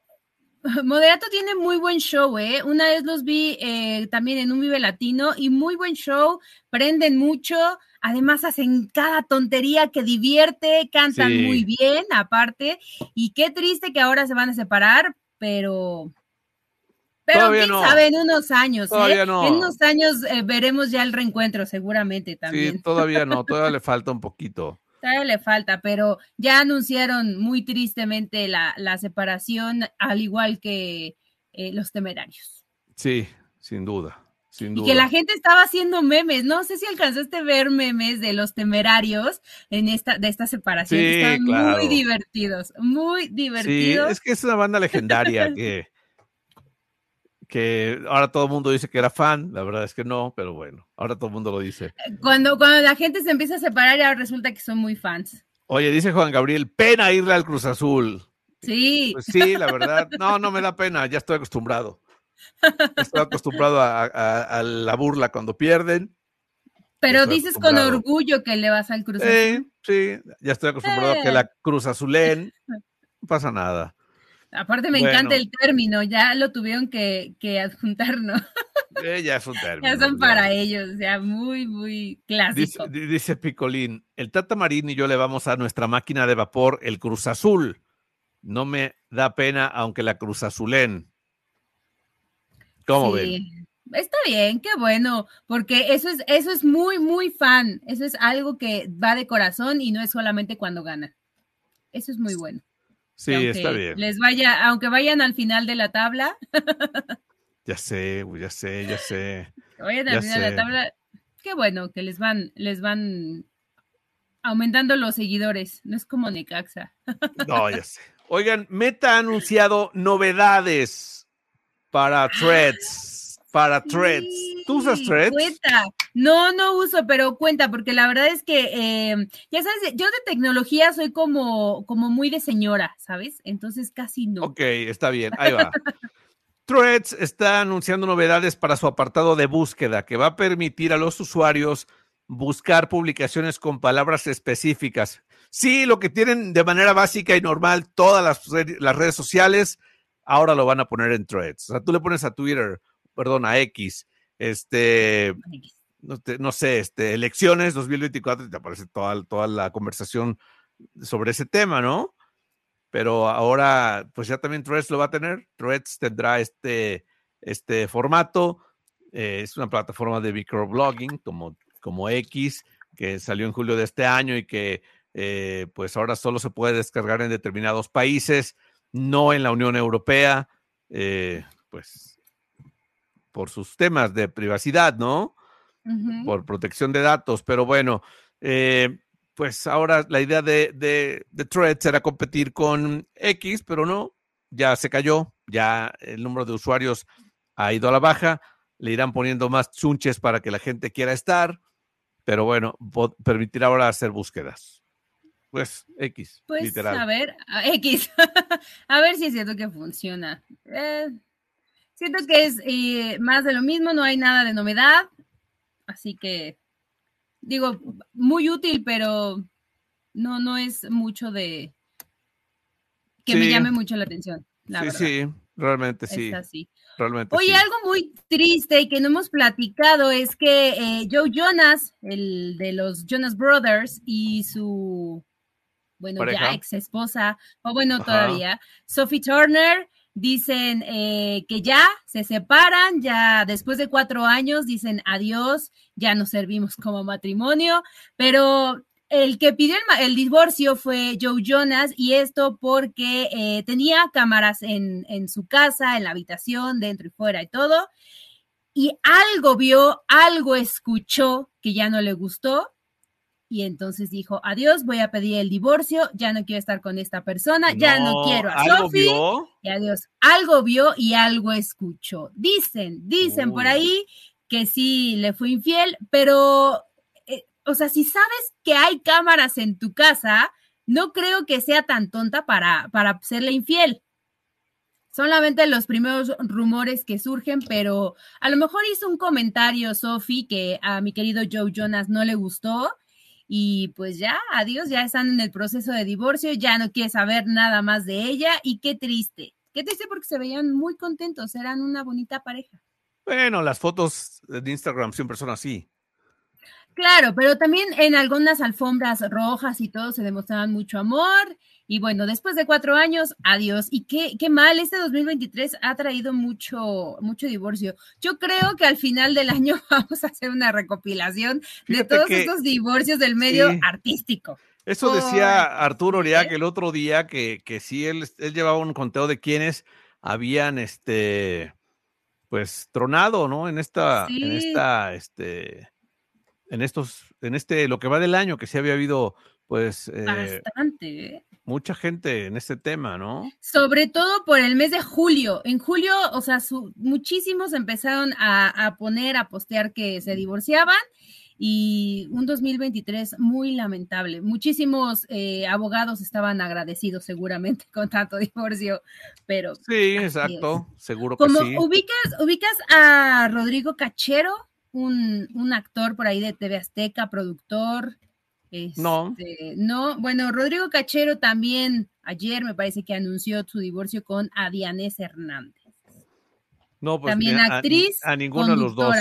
S2: (laughs) Moderato tiene muy buen show, ¿eh? Una vez los vi eh, también en un Vive Latino y muy buen show, prenden mucho, además hacen cada tontería que divierte, cantan
S1: Sí.
S2: muy bien, aparte, y qué triste que ahora se van a separar, pero pero
S1: Todavía
S2: quién
S1: no.
S2: sabe, en unos años, ¿eh?
S1: Todavía no.
S2: En unos años eh, veremos ya el reencuentro, seguramente también.
S1: Sí, todavía no, (laughs) todavía le falta un poquito.
S2: Todavía le falta, pero ya anunciaron muy tristemente la, la separación, al igual que eh, los temerarios.
S1: Sí, sin duda, sin
S2: Y
S1: duda.
S2: que la gente estaba haciendo memes. No sé si alcanzaste a ver memes de los temerarios en esta, de esta separación.
S1: Sí,
S2: Estaban
S1: claro.
S2: muy divertidos, muy
S1: Sí,
S2: divertidos.
S1: es que es una banda legendaria (laughs) que, que ahora todo el mundo dice que era fan, la verdad es que no, pero bueno, ahora todo el mundo lo dice.
S2: Cuando, cuando la gente se empieza a separar, ya resulta que son muy fans.
S1: Oye, dice Juan Gabriel, pena irle al Cruz Azul.
S2: Sí,
S1: Pues sí, la verdad, no, no me da pena, ya estoy acostumbrado. Estoy acostumbrado a, a- a la burla cuando pierden.
S2: pero
S1: estoy
S2: dices con orgullo que le vas al Cruz Azul.
S1: Eh, sí, ya estoy acostumbrado a que
S2: Eh.
S1: la Cruz Azulen, (laughs) no pasa nada.
S2: Aparte me
S1: Bueno.
S2: encanta el término, ya lo tuvieron que, que adjuntar, ¿no?
S1: Eh, ya es un (laughs) término.
S2: Ya son
S1: ya.
S2: para ellos, ya muy, muy clásico.
S1: di- dice Picolín, el Tata Marín y yo le vamos a nuestra máquina de vapor, el Cruz Azul. No me da pena, aunque la Cruz Azulen. ¿Cómo ven?
S2: Sí. Está bien, qué bueno, porque eso es, eso es muy, muy fan. Eso es algo que va de corazón y no es solamente cuando gana. Eso es muy bueno.
S1: Sí, está bien.
S2: Les vaya, aunque vayan al final de la tabla, (laughs)
S1: Ya sé, ya sé, ya sé.
S2: que vayan
S1: Ya
S2: al final de la tabla, qué bueno que les van, les van aumentando los seguidores. No es como Necaxa. (laughs)
S1: No, ya sé. Oigan, Meta ha anunciado novedades para Threads. Para Threads. ¿Tú usas Threads?
S2: Cuenta. No, no uso, pero cuenta, porque la verdad es que, eh, ya sabes, yo de tecnología soy como, como muy de señora, ¿sabes? Entonces casi no.
S1: Ok, está bien, ahí va. (laughs) Threads está anunciando novedades para su apartado de búsqueda que va a permitir a los usuarios buscar publicaciones con palabras específicas. Sí, lo que tienen de manera básica y normal todas las, las redes sociales, ahora lo van a poner en Threads. O sea, tú le pones a Twitter, perdón, a X, este, no, sé, este, elecciones 2024 y te aparece toda, toda la conversación sobre ese tema, ¿no? Pero ahora, pues ya también Threads lo va a tener. Threads tendrá este, este formato. Eh, es una plataforma de microblogging como, como X, que salió en julio de este año y que eh, pues ahora solo se puede descargar en determinados países, no en la Unión Europea, eh, pues por sus temas de privacidad, ¿no? Por protección de datos, pero bueno, eh, pues ahora la idea de, de, de Threads era competir con X, pero no, ya se cayó, ya el número de usuarios ha ido a la baja, le irán poniendo más chunches para que la gente quiera estar, pero bueno, permitirá ahora hacer búsquedas. Pues X,
S2: pues,
S1: literal.
S2: A ver, X. (laughs) a ver si es cierto que funciona. Eh, siento que es eh, más de lo mismo, no hay nada de novedad. Así que, digo, muy útil, pero no, no es mucho de que me llame mucho la atención. sí,
S1: sí, realmente sí. Realmente
S2: Oye, algo muy triste y que no hemos platicado es que eh, Joe Jonas, el de los Jonas Brothers, y su bueno, ya ex esposa, o bueno, todavía, Sophie Turner, dicen eh, que ya se separan, ya después de cuatro años dicen adiós, ya nos servimos como matrimonio, pero el que pidió el, divorcio fue Joe Jonas y esto porque eh, tenía cámaras en, en su casa, en la habitación, dentro y fuera y todo, y algo vio, algo escuchó que ya no le gustó y entonces dijo, adiós, voy a pedir el divorcio, ya no quiero estar con esta persona, ya no quiero a Sophie. Y adiós. Algo vio y algo escuchó. Dicen, dicen por ahí que sí le fue infiel, pero, eh, o sea, si sabes que hay cámaras en tu casa, no creo que sea tan tonta para, para serle infiel. Solamente los primeros rumores que surgen, pero a lo mejor hizo un comentario, Sophie, que a mi querido Joe Jonas no le gustó y pues ya, adiós, ya están en el proceso de divorcio, ya no quiere saber nada más de ella y qué triste, qué triste porque se veían muy contentos, eran una bonita pareja.
S1: Bueno, las fotos de Instagram siempre son así.
S2: Claro, pero también en algunas alfombras rojas y todo se demostraban mucho amor. Y bueno, después de cuatro años, adiós. Y qué, qué mal, este 2023 ha traído mucho, mucho divorcio. Yo creo que al final del año (laughs) vamos a hacer una recopilación de todos estos divorcios del medio artístico.
S1: Eso decía Arturo Oriac el otro día, que, que sí, él, él llevaba un conteo de quienes habían, este, pues, tronado, ¿no? En esta, en esta, este, en estos, en este, lo que va del año, que sí había habido, pues.
S2: Eh, Bastante. ¿eh?
S1: Mucha gente en este tema, ¿no?
S2: Sobre todo por el mes de julio. En julio, o sea, muchísimos empezaron a, poner, a postear que se divorciaban y un 2023 muy lamentable. Muchísimos eh, abogados estaban agradecidos seguramente (laughs) con tanto divorcio, pero...
S1: Sí, exacto, seguro que
S2: Como
S1: sí.
S2: ubicas, ubicas a Rodrigo Cachero, un, actor por ahí de TV Azteca, productor.
S1: no.
S2: Este, no, bueno, Rodrigo Cachero también ayer me parece que anunció su divorcio con Adianés Hernández.
S1: No, pues
S2: también actriz.
S1: A, ninguno de los dos.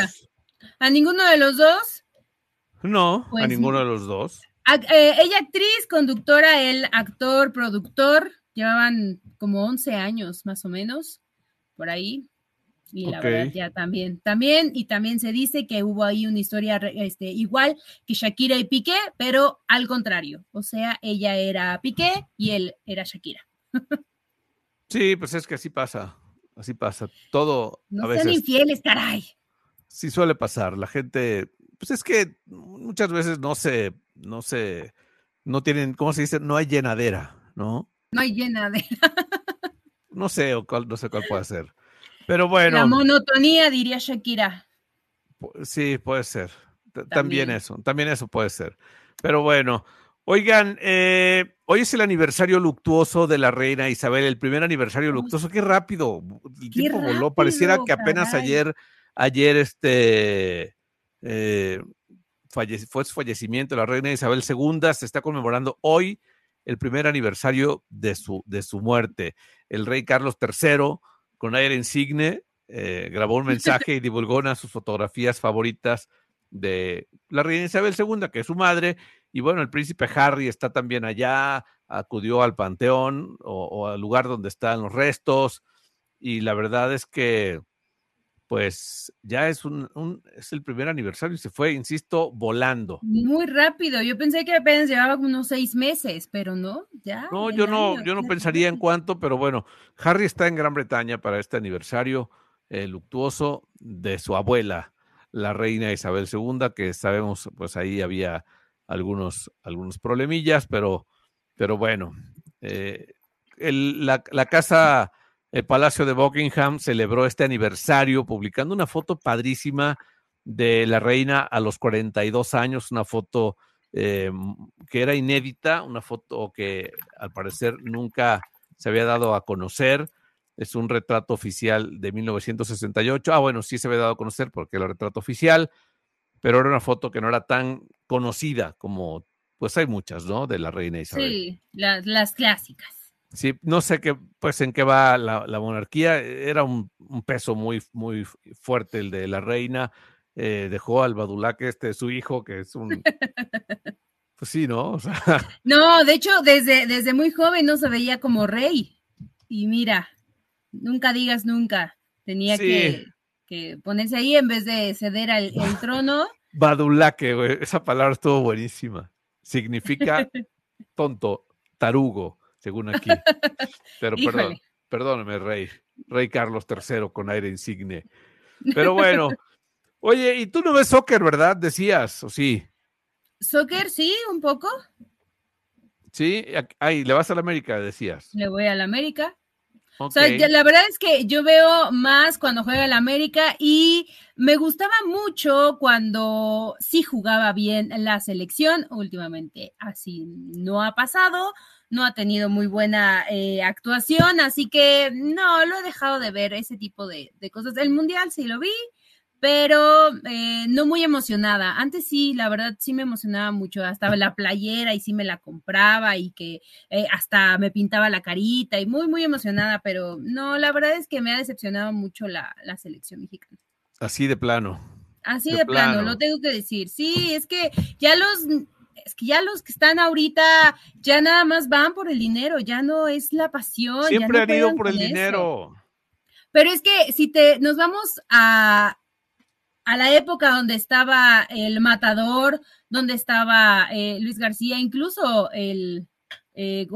S2: ¿A ninguno de los dos?
S1: No, a pues ninguno de los dos.
S2: Eh, ella actriz, conductora, él actor, productor. Llevaban como 11 años más o menos por ahí. Y la verdad ya también, también, y también se dice que hubo ahí una historia este, igual que Shakira y Piqué, pero al contrario, o sea, ella era Piqué y él era Shakira.
S1: Sí, pues es que así pasa, así pasa, todo
S2: no a sean infieles, caray.
S1: Sí suele pasar, la gente, pues es que muchas veces no se, no se, no tienen, ¿cómo se dice? No hay llenadera, ¿no?
S2: No hay llenadera. (laughs)
S1: No sé, o cuál, no sé cuál puede ser. Pero bueno.
S2: La monotonía, diría Shakira.
S1: Sí, puede ser. También, eso, también eso puede ser. Pero bueno, oigan, eh, hoy es el aniversario luctuoso de la reina Isabel, el primer aniversario luctuoso. Qué rápido, el tiempo voló. Pareciera que apenas ayer, ayer este eh, fue su fallecimiento la reina Isabel II. Se está conmemorando hoy el primer aniversario de su, de su muerte. El rey Carlos III con aire insigne, eh, grabó un mensaje y divulgó una de sus fotografías favoritas de la reina Isabel II, que es su madre, y bueno, el príncipe Harry está también allá, acudió al panteón o, al lugar donde están los restos, y la verdad es que pues ya es un, es el primer aniversario y se fue, insisto, volando.
S2: Muy rápido. Yo pensé que apenas llevaba unos seis meses, pero no, ya.
S1: No, yo no, yo no pensaría en cuánto, pero bueno, Harry está en Gran Bretaña para este aniversario eh, luctuoso de su abuela, la reina Isabel II, que sabemos, pues ahí había algunos, algunos problemillas, pero, pero bueno, eh, la, la casa el Palacio de Buckingham celebró este aniversario publicando una foto padrísima de la reina a los 42 años, una foto eh, que era inédita, una foto que al parecer nunca se había dado a conocer. Es un retrato oficial de 1968. Ah, bueno, sí se había dado a conocer porque era el retrato oficial, pero era una foto que no era tan conocida como, pues hay muchas, ¿no? De la reina Isabel.
S2: Sí, las clásicas.
S1: Sí, no sé qué, pues en qué va la, monarquía. Era un, peso muy, muy fuerte el de la reina. Eh, dejó al Badulaque este, su hijo, que es un... pues sí, ¿no? (laughs)
S2: No, de hecho, desde, desde muy joven no se veía como rey. Y mira, nunca digas nunca. Tenía que, ponerse ahí en vez de ceder al el trono. (laughs)
S1: Badulaque, güey. Esa palabra estuvo buenísima. Significa (laughs) tonto, tarugo según aquí. Pero perdón, perdóneme, Rey, Rey Carlos III con aire insigne. Pero bueno, oye, y tú no ves soccer, ¿verdad? Decías, ¿o sí?
S2: Soccer, sí, un poco.
S1: Sí, ahí, le vas a la América, decías.
S2: Le voy a la América. O sea, la verdad es que yo veo más cuando juega el América y me gustaba mucho cuando sí jugaba bien la selección. Últimamente así no ha pasado no ha tenido muy buena eh, actuación, así que no, lo he dejado de ver ese tipo de, cosas. El Mundial sí lo vi, pero eh, no muy emocionada. Antes sí, la verdad sí me emocionaba mucho, hasta la playera y sí me la compraba y que eh, hasta me pintaba la carita y muy, muy emocionada, pero no, la verdad es que me ha decepcionado mucho la, selección mexicana.
S1: Así de plano.
S2: Así de, plano, lo tengo que decir. Sí, es que ya los es que ya los que están ahorita ya nada más van por el dinero, ya no es la pasión.
S1: Siempre han ido por el dinero.
S2: Pero es que si te nos vamos a, a la época donde estaba el matador, donde estaba eh, Luis García, incluso el, eh,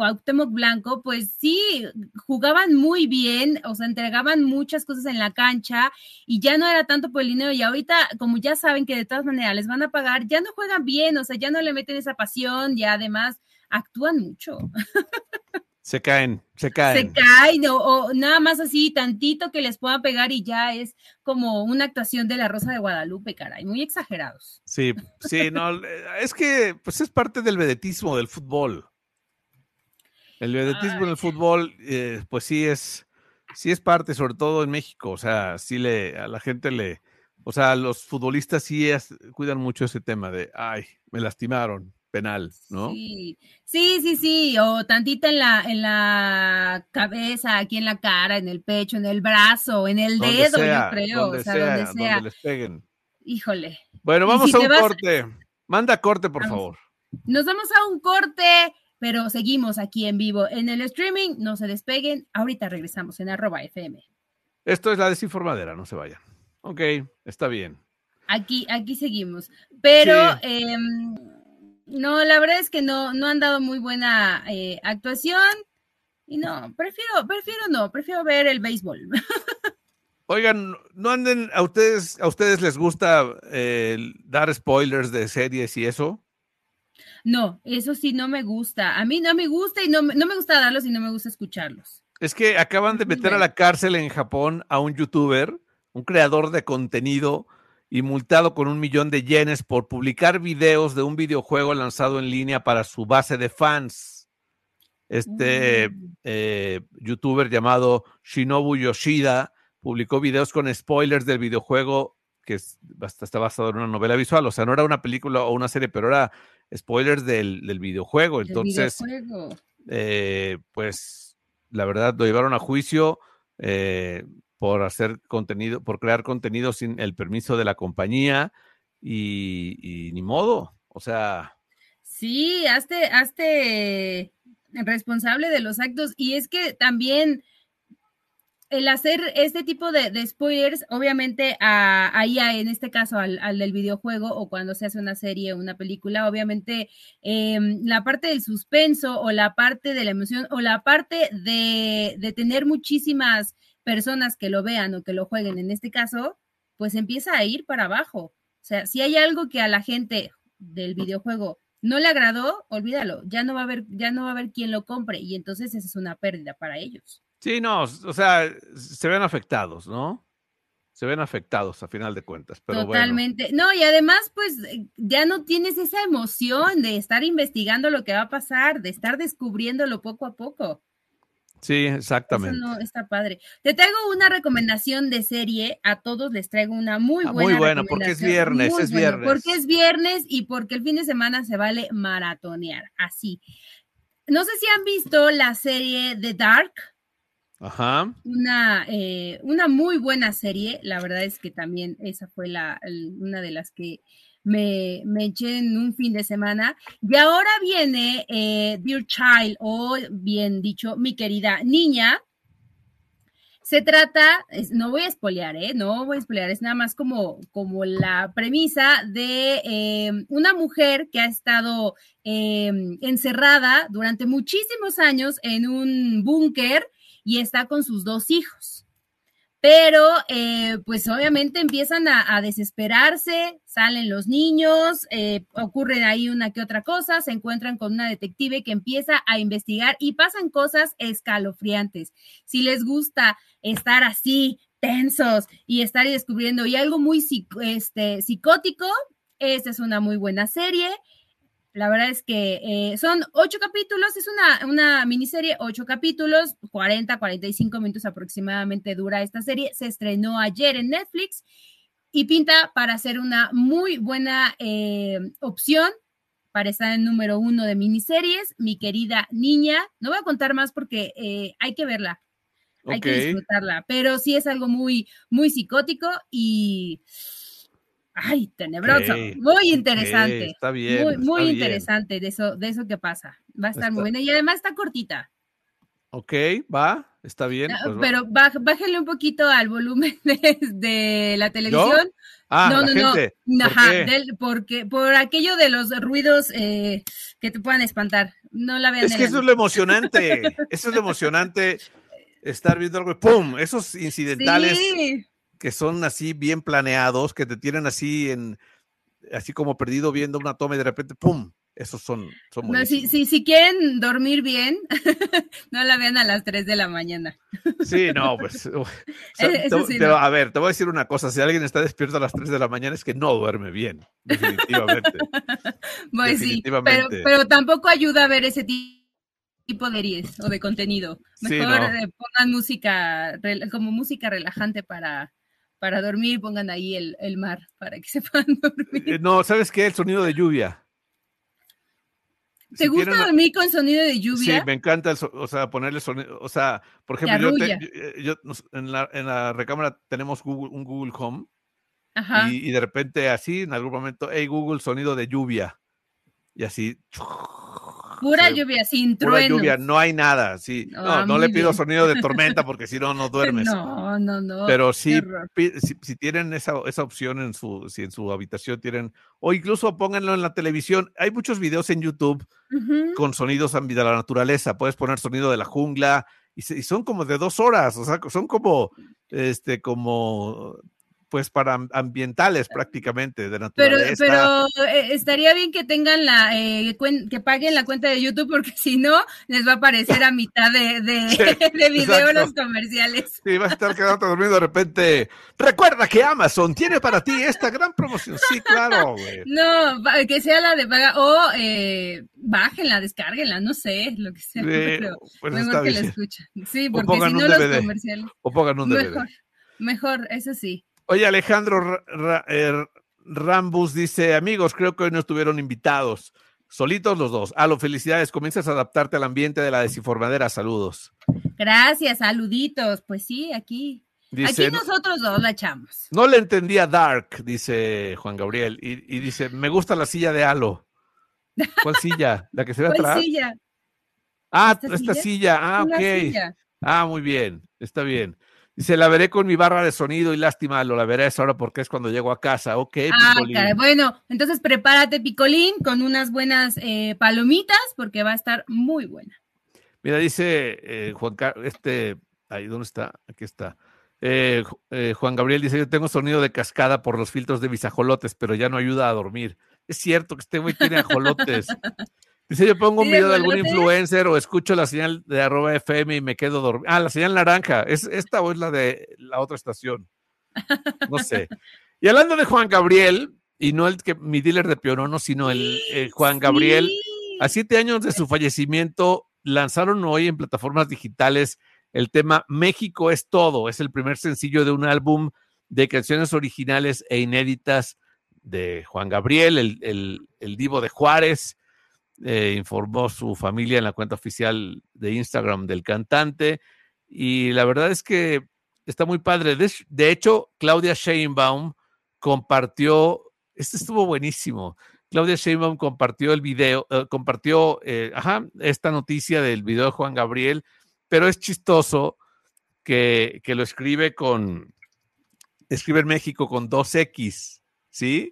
S2: Blanco, pues sí, jugaban muy bien, o sea, entregaban muchas cosas en la cancha y ya no era tanto por el dinero y ahorita, como ya saben que de todas maneras les van a pagar, ya no juegan bien, o sea, ya no le meten esa pasión y además actúan mucho. (laughs)
S1: Se caen, se caen.
S2: Se caen, o, nada más así, tantito que les puedan pegar y ya es como una actuación de la Rosa de Guadalupe, caray, muy exagerados.
S1: Sí, sí, no, (laughs) es que pues es parte del vedetismo del fútbol. El vedetismo en el fútbol, eh, pues sí es, sí es parte, sobre todo en México. O sea, sí le, a la gente le, o sea, los futbolistas sí cuidan mucho ese tema de, ay, me lastimaron, penal, ¿no?
S2: Sí, sí, sí, sí, o tantita en la, en la cabeza, aquí en la cara, en el pecho, en el brazo, en el dedo, yo creo, o sea, donde sea.
S1: Donde les peguen.
S2: Híjole.
S1: Bueno, vamos a un corte. Manda corte, por favor.
S2: Nos vamos a un corte pero seguimos aquí en vivo en el streaming. No se despeguen. Ahorita regresamos en arroba FM.
S1: Esto es la desinformadera, no se vayan. Ok, está bien.
S2: Aquí, aquí seguimos. Pero em, no, la verdad es que no, no han dado muy buena eh, actuación. Y no, prefiero, prefiero no, prefiero ver el béisbol. (laughs)
S1: Oigan, no anden, a ustedes, a ustedes les gusta eh, dar spoilers de series y eso.
S2: No, eso sí no me gusta. A mí no me gusta y no, no me gusta darlos y no me gusta escucharlos.
S1: Es que acaban de meter a la cárcel en Japón a un youtuber, un creador de contenido y multado con un millón de yenes por publicar videos de un videojuego lanzado en línea para su base de fans. Este mm. eh, youtuber llamado Shinobu Yoshida publicó videos con spoilers del videojuego que está basado en una novela visual, o sea, no era una película o una serie, pero era spoilers del, videojuego. Entonces, eh, pues la verdad lo llevaron a juicio eh, por hacer contenido, por crear contenido sin el permiso de la compañía. y, ni modo, o sea.
S2: Sí, hazte, hazte responsable de los actos y es que también el hacer este tipo de, spoilers, obviamente, ahí en este caso al, del videojuego o cuando se hace una serie o una película, obviamente em, la parte del suspenso o la parte de la emoción o la parte de, de tener muchísimas personas que lo vean o que lo jueguen en este caso, pues empieza a ir para abajo. O sea, si hay algo que a la gente del videojuego no le agradó, olvídalo, ya no va a haber, ya no va a haber quien lo compre y entonces esa es una pérdida para ellos.
S1: Sí, no, o sea, se ven afectados, ¿no? Se ven afectados a final de cuentas. Pero
S2: Totalmente. No, y además, pues ya no tienes esa emoción de estar investigando lo que va a pasar, de estar descubriéndolo poco a poco.
S1: Sí, exactamente.
S2: Eso no está padre. Te traigo una recomendación de serie, a todos les traigo una muy buena.
S1: Ah, muy buena, porque es viernes, es viernes.
S2: Porque es viernes y porque el fin de semana se vale maratonear, así. No sé si han visto la serie The Dark.
S1: Ajá.
S2: Una, eh, una muy buena serie. La verdad es que también esa fue la, una de las que me, me, eché en un fin de semana. Y ahora viene eh, Dear Child, o bien dicho, mi querida niña. Se trata, no voy a espolear, ¿eh? No voy a espolear, es nada más como, como la premisa de eh, una mujer que ha estado encerrada durante muchísimos años en un búnker y está con sus dos hijos. Pero, eh, pues obviamente empiezan a, desesperarse, salen los niños, eh, ocurre ahí una que otra cosa, se encuentran con una detective que empieza a investigar y pasan cosas escalofriantes. Si les gusta estar así, tensos y estar descubriendo y algo muy este, psicótico, esta es una muy buena serie. La verdad es que eh, son ocho capítulos, es una, una, miniserie, ocho capítulos, 40, 45 minutos aproximadamente dura esta serie. Se estrenó ayer en Netflix y pinta para ser una muy buena eh, opción para estar en número uno de miniseries. Mi querida niña, no voy a contar más porque eh, hay que verla, hay que disfrutarla, pero sí es algo muy, muy psicótico y Ay, tenebroso. muy interesante.
S1: está bien.
S2: Muy, muy interesante de eso, de eso que pasa. Va a estar muy buena y además está cortita.
S1: Ok, va, está bien.
S2: Ah, pues pero bájale un poquito al volumen (laughs) de, la televisión.
S1: Ah, no, no,
S2: no. Ajá, porque por aquello de los ruidos eh, que te puedan espantar. No la vean.
S1: Es que eso es lo emocionante. eso es lo emocionante. (laughs) Estar viendo algo, ¡pum! Esos incidentales. Sí que son así bien planeados, que te tienen así en así como perdido viendo una toma y de repente ¡pum! Esos son, son
S2: si, si, si, quieren dormir bien, (laughs) no la vean a las 3 de la mañana.
S1: Sí, no, pues. pero, (laughs) a ver, te voy a decir una cosa: si alguien está despierto a las 3 de la mañana, es que no duerme bien, definitivamente. (laughs)
S2: Pues sí, pero, pero tampoco ayuda a ver ese tipo de series o de contenido. Mejor eh, pongan música, como música relajante para, para dormir, pongan ahí el, el mar para que (laughs) se puedan dormir.
S1: Eh, no, ¿sabes qué? El sonido de lluvia.
S2: ¿Te gusta dormir con sonido de lluvia?
S1: Sí, me encanta, o sea, ponerle sonido, o sea, por ejemplo, yo, yo, en, la, en, la, recámara tenemos Google, un Google Home Ajá. Y, y, de repente así, en algún momento, hey Google, sonido de lluvia. Y así,
S2: Pura lluvia, sin trueno. Pura lluvia,
S1: no hay nada, sí. No, no, le pido sonido de tormenta porque si no, no (laughs) duermes.
S2: No, no, no.
S1: Pero sí, si, tienen esa, esa opción en su, si en su habitación tienen, o incluso pónganlo en la televisión. Hay muchos videos en YouTube con sonidos de la naturaleza. Puedes poner sonido de la jungla y, y son como de dos horas, o sea, son como, este, como pues para ambientales prácticamente de naturaleza.
S2: Pero, pero eh, estaría bien que tengan la, eh, que paguen la cuenta de YouTube porque (laughs) si no les va a aparecer a mitad de, de, (laughs) video los comerciales.
S1: Sí, vas a estar quedando dormido de repente. Recuerda que Amazon tiene para ti esta gran promoción. Sí, claro. Güey. (laughs)
S2: No, que sea la de paga o eh, bájenla, descárguenla, no sé, lo que sea. pero pues mejor que la escuchen. Sí, porque si no los comerciales.
S1: O pongan un DVD.
S2: Mejor, mejor, eso sí.
S1: Oye, Alejandro er, Rambus dice, amigos, creo que hoy no estuvieron invitados. Solitos los dos. Alo, felicidades. Comienzas a adaptarte al ambiente de la desinformadera. Saludos.
S2: Gracias, saluditos. Pues sí, aquí Aquí nosotros dos la echamos.
S1: No le entendía Dark, dice Juan Gabriel, y, dice, me gusta la silla de Halo. ¿Cuál silla? ¿La que se ve atrás? silla? Ah, esta, silla? Ah, ok. Ah, muy bien, está bien. Dice, la veré con mi barra de sonido y lástima, lo la veré a esa hora porque es cuando llego a casa. Ok,
S2: ah, Bueno, entonces prepárate, Picolín, con unas buenas eh, palomitas porque va a estar muy buena.
S1: Mira, dice eh, Juan Carlos, este, ahí, ¿dónde está? Aquí está. Eh, Juan Gabriel dice, yo tengo sonido de cascada por los filtros de mis ajolotes, pero ya no ayuda a dormir. Es cierto que este güey tiene ajolotes. (laughs) Dice, yo pongo un video de algún influencer o escucho la señal de arroba FM y me quedo dormido. Ah, la señal naranja. ¿Es esta o es la de la otra estación? No sé. Y hablando de Juan Gabriel, y no el que mi dealer de pionono, sino el eh, Juan Gabriel, a siete años de su fallecimiento, lanzaron hoy en plataformas digitales el tema México es todo. Es el primer sencillo de un álbum de canciones originales e inéditas de Juan Gabriel, el, el divo de Juárez. Eh, informó su familia en la cuenta oficial de Instagram del cantante. Y la verdad es que está muy padre. De, hecho, Claudia Sheinbaum compartió, este estuvo buenísimo. Claudia Sheinbaum compartió el video, eh, compartió eh, esta noticia del video de Juan Gabriel, pero es chistoso que, que lo escribe con, escribe en México con dos X, ¿sí?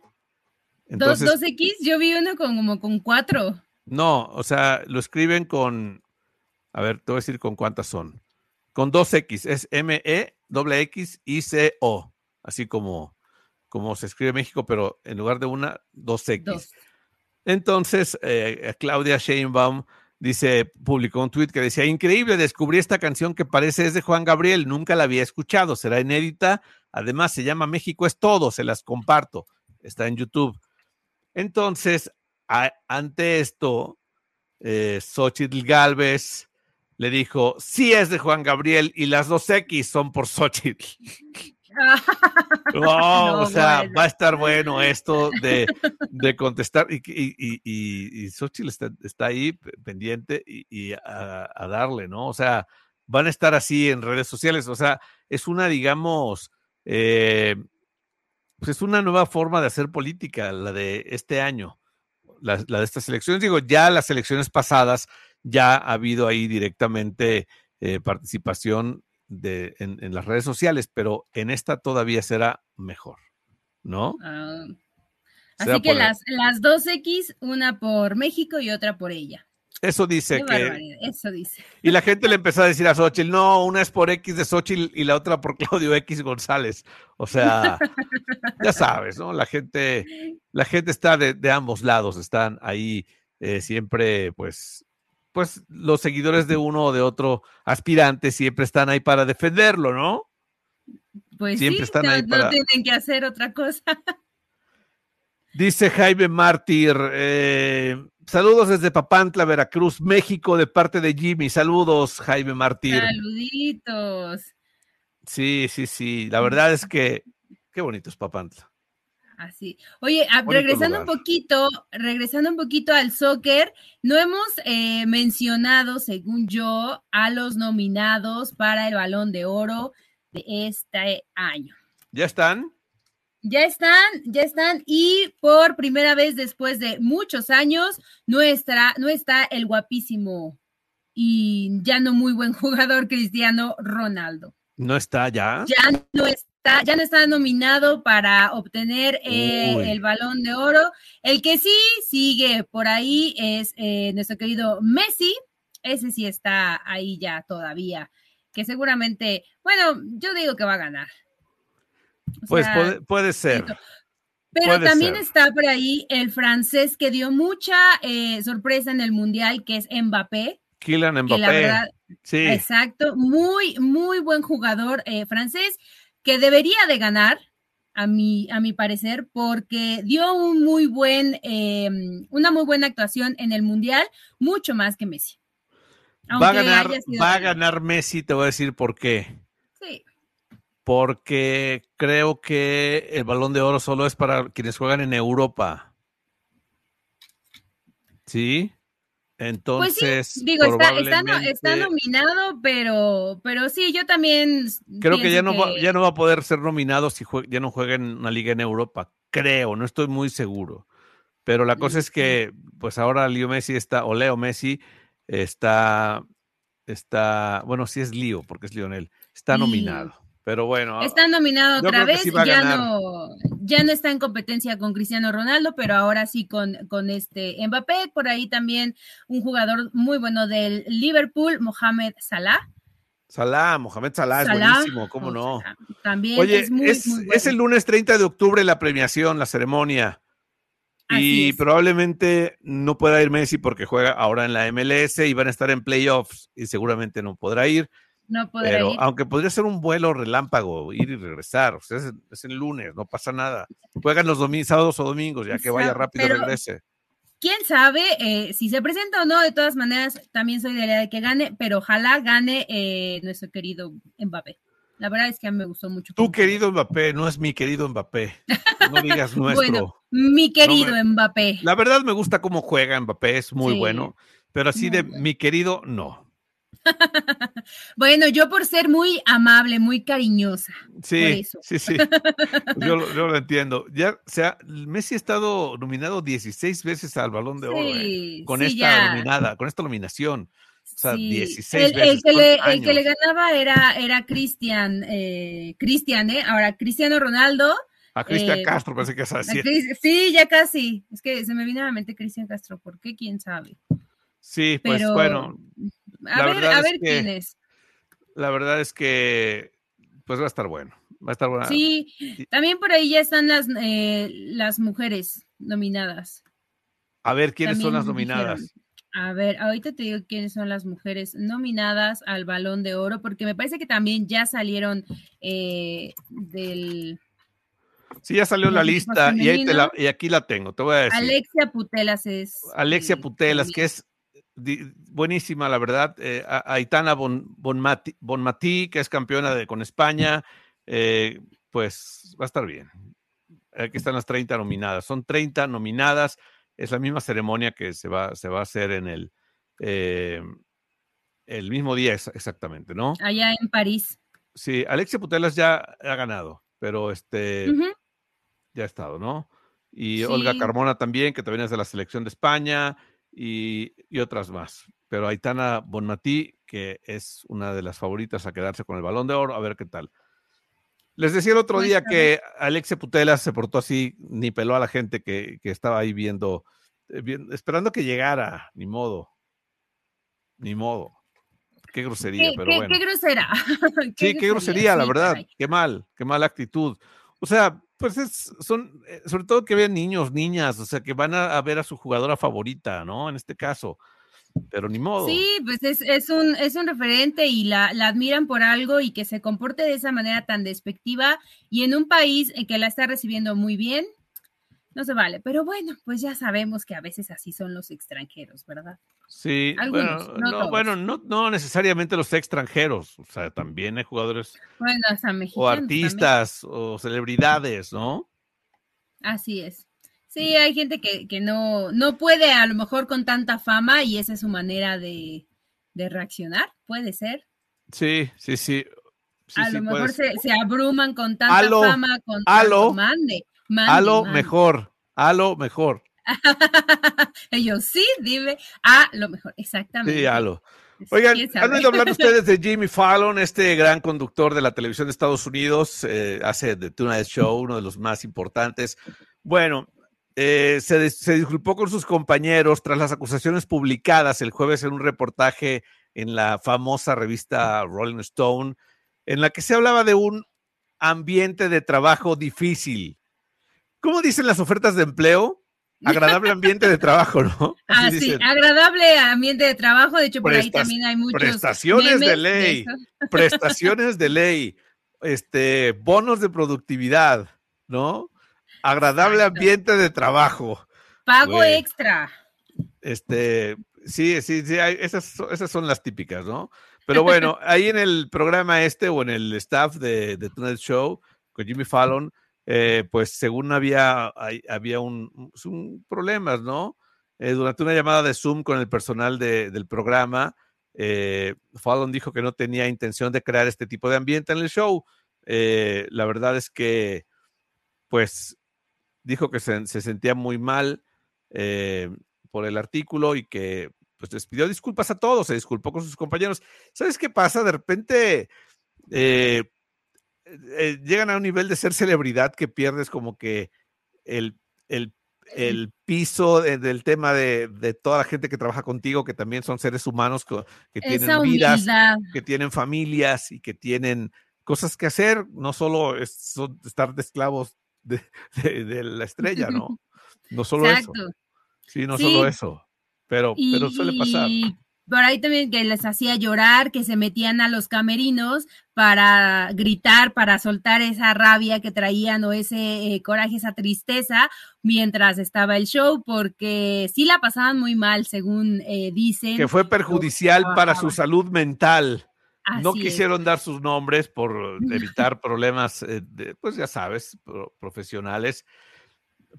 S2: Entonces, ¿Dos, X? Yo vi uno con, como con cuatro.
S1: No, o sea, lo escriben con, a ver, te voy a decir con cuántas son. Con dos X, es M-E, doble X, I-C-O, así como, como se escribe en México, pero en lugar de una, dos X. Entonces, eh, Claudia Sheinbaum dice, publicó un tweet que decía, increíble, descubrí esta canción que parece es de Juan Gabriel, nunca la había escuchado, será inédita, además se llama México es todo, se las comparto, está en YouTube. Entonces, ante esto, eh, Xochitl Galvez le dijo, sí es de Juan Gabriel y las dos X son por Xochitl. (laughs) o sea, va a estar bueno esto de, contestar y, y, y, Xochitl está, ahí pendiente y, a, darle, ¿no? O sea, van a estar así en redes sociales, o sea, es una, digamos, eh, pues es una nueva forma de hacer política, la de este año la, de estas elecciones. Digo, ya las elecciones pasadas ya ha habido ahí directamente eh, participación de, en, las redes sociales, pero en esta todavía será mejor, ¿no? Ah,
S2: así que las, las dos X, una por México y otra por ella.
S1: Eso dice
S2: que. Eso dice.
S1: Y la gente le empezó a decir a Xochitl, no, una es por X de Xochitl y la otra por Claudio X González. O sea, (laughs) ya sabes, ¿no? La gente, la gente está de, ambos lados, están ahí eh, siempre, pues, pues los seguidores de uno o de otro aspirante siempre están ahí para defenderlo, ¿no?
S2: Pues siempre sí, están ahí no tienen que hacer otra cosa.
S1: Dice Jaime Mártir, eh, saludos desde Papantla, Veracruz, México, de parte de Jimmy. Saludos, Jaime Mártir.
S2: Saluditos.
S1: Sí, sí, sí. La verdad es que qué bonito es Papantla.
S2: Así. Oye, ah, regresando un poquito, regresando un poquito al soccer, no hemos eh, mencionado, según yo, a los nominados para el Balón de Oro de este año.
S1: ¿Ya están?
S2: Ya están, ya están, y por primera vez después de muchos años, nuestra, no está el guapísimo y ya no muy buen (laughs) jugador Cristiano Ronaldo.
S1: ¿No está ya?
S2: Ya no está, ya no está nominado para obtener eh, el balón de oro. El que sí sigue por ahí es eh, nuestro querido Messi. Ese sí está ahí ya todavía, que seguramente, bueno, yo digo que va a ganar
S1: pues puede, ser.
S2: Pero también está por ahí el francés que dio mucha eh, sorpresa en el Mundial, que es Mbappé.
S1: Kylian Mbappé. sí.
S2: Exacto, muy, muy buen jugador eh, francés que debería de ganar, a mi, a mi parecer, porque dio un muy buen, em, una muy buena actuación en el Mundial, mucho más que Messi.
S1: Va a, ganar, va a ganar Messi, te voy a decir por qué. Porque creo que el balón de oro solo es para quienes juegan en Europa. ¿Sí? Entonces,
S2: pues digo, está, nominado, pero, pero sí, yo también.
S1: Creo que ya no, Va, ya no va a poder ser nominado si ya no juega en una liga en Europa. Creo, no estoy muy seguro. Pero la cosa es que, pues ahora Leo Messi está, o Leo Messi está, está, bueno, sí es Leo, porque es Lionel, está nominado. Pero bueno.
S2: Está nominado otra vez, ya no, ya no está en competencia con Cristiano Ronaldo, pero ahora sí con, con este Mbappé, por ahí también un jugador muy bueno del Liverpool, Mohamed Salah.
S1: Salah, Mohamed Salah, es buenísimo, ¿cómo oh, no?
S2: También
S1: Oye, es, muy, es, el lunes 30 de octubre la premiación, la ceremonia. y probablemente no pueda ir Messi porque juega ahora en la MLS y van a estar en playoffs y seguramente no podrá ir.
S2: No ir.
S1: Aunque podría ser un vuelo relámpago, ir y regresar. O sea, es, el lunes, no pasa nada. Juegan los domingos, sábados o domingos, ya que vaya rápido y regrese.
S2: Quién sabe eh, si se presenta o no. De todas maneras, también soy de la idea de que gane, pero ojalá gane eh, nuestro querido Mbappé. La verdad es que a mí me gustó mucho.
S1: Tu querido Mbappé, no es mi querido Mbappé. No (laughs) digas nuestro. bueno,
S2: mi querido Mbappé.
S1: La verdad me gusta cómo juega Mbappé, es muy bueno, pero así de mi querido, no. (laughs)
S2: bueno, yo por ser muy amable, muy cariñosa.
S1: Sí, sí, sí. (laughs) Yo, lo entiendo. Ya, o sea, Messi ha estado nominado 16 veces al Balón de Oro ¿eh? con esta nominada, con esta nominación. O sea, 16
S2: el,
S1: veces.
S2: El que, le, el que le ganaba era, era Cristian, eh, Cristian, ¿eh? Ahora, Cristiano Ronaldo.
S1: A Cristian eh, Castro, parece que es así.
S2: Sí, ya casi. Es que se me vino a la mente Cristian Castro. ¿Por qué? ¿Quién sabe?
S1: Sí, pues bueno.
S2: A ver, a ver quién es.
S1: La verdad es que pues va a estar bueno. Va a estar bueno.
S2: Sí, también por ahí ya están las, eh, las mujeres nominadas.
S1: A ver, ¿quiénes son las nominadas?
S2: A ver, ahorita te digo quiénes son las mujeres nominadas al Balón de Oro, porque me parece que también ya salieron eh, del...
S1: Sí, ya salió la lista y, y, aquí la tengo, te voy a decir.
S2: Alexia Putelas es...
S1: Alexia Putelas, que es buenísima, la verdad. Eh, Aitana Bonmatí, que es campeona de, con España, eh, pues va a estar bien. Aquí están las 30 nominadas. Son 30 nominadas. Es la misma ceremonia que se va, se va a hacer en el, eh, el mismo día exactamente, ¿no?
S2: Allá en París.
S1: Sí, Alexia Putelas ya ha ganado, pero este ya ha estado, ¿no? Y Olga Carmona también, que también es de la selección de España y, otras más. Pero Aitana Bonmatí, que es una de las favoritas a quedarse con el balón de oro, a ver qué tal. Les decía el otro pues día que Alexia Putela se portó así, ni peló a la gente que, estaba ahí viendo, eh, esperando que llegara, ni modo, ni modo. Qué grosería, pero bueno. (laughs)
S2: Qué grosera.
S1: sí, qué grosería, la verdad. Qué mal, qué mala actitud. O sea, pues es, son, eh, sobre todo que vean niños, niñas, o sea, que van a, ver a su jugadora favorita, ¿no? En este caso. Pero ni modo.
S2: Sí, pues es, es, un, es un referente y la, la, admiran por algo y que se comporte de esa manera tan despectiva y en un país en que la está recibiendo muy bien, no se vale. Pero bueno, pues ya sabemos que a veces así son los extranjeros, ¿verdad?
S1: Sí, bueno, no, bueno, no, necesariamente los extranjeros, o sea, también hay jugadores o artistas o celebridades, ¿no?
S2: Así es. Sí, hay gente que, que, no, no puede a lo mejor con tanta fama y esa es su manera de, reaccionar, puede ser.
S1: Sí, sí, sí.
S2: a lo mejor se, abruman con tanta fama, con tanto mande.
S1: A lo mejor, a lo mejor. (laughs)
S2: Ellos sí, dime a lo mejor, exactamente.
S1: Sí, a lo. Oigan, ¿han oído hablar (laughs) ustedes de Jimmy Fallon, este gran conductor de la televisión de Estados Unidos? Eh, hace The Tonight Show, uno de los más importantes. Bueno, eh, se, se, disculpó con sus compañeros tras las acusaciones publicadas el jueves en un reportaje en la famosa revista Rolling Stone, en la que se hablaba de un ambiente de trabajo difícil. ¿Cómo dicen las ofertas de empleo? Agradable ambiente de trabajo, ¿no?
S2: ah, sí, agradable ambiente de trabajo. De hecho, por ahí también hay muchos.
S1: Prestaciones de ley, prestaciones de ley, este, bonos de productividad, ¿no? Agradable ambiente de trabajo.
S2: Pago extra.
S1: Este, sí, sí, sí, esas, esas son las típicas, ¿no? (laughs) Pero bueno, ahí en el programa este o en el staff de, de Tonight Show con Jimmy Fallon, eh, pues según había, había un, problemas, ¿no? eh, durante una llamada de Zoom con el personal del programa, eh, Fallon dijo que no tenía intención de crear este tipo de ambiente en el show. Eh, la verdad es que, pues, dijo que se, sentía muy mal por el artículo y que, pues, les pidió disculpas a todos, se disculpó con sus compañeros. ¿Sabes qué pasa? De repente llegan a un nivel de ser celebridad que pierdes como que el, el el piso del tema de, toda la gente que trabaja contigo, que también son seres humanos que, tienen vidas, que tienen familias y que tienen cosas que hacer, no solo estar de esclavos de, la estrella, ¿no? (laughs) No solo eso. Sí, no solo eso, pero, pero suele pasar
S2: por ahí también que les hacía llorar, que se metían a los camerinos para gritar, para soltar esa rabia que traían o ese eh, coraje, esa tristeza mientras estaba el show, porque sí la pasaban muy mal, según eh, dicen.
S1: Que fue perjudicial para su salud mental. no quisieron dar sus nombres por (laughs) evitar problemas, eh, pues ya sabes, profesionales,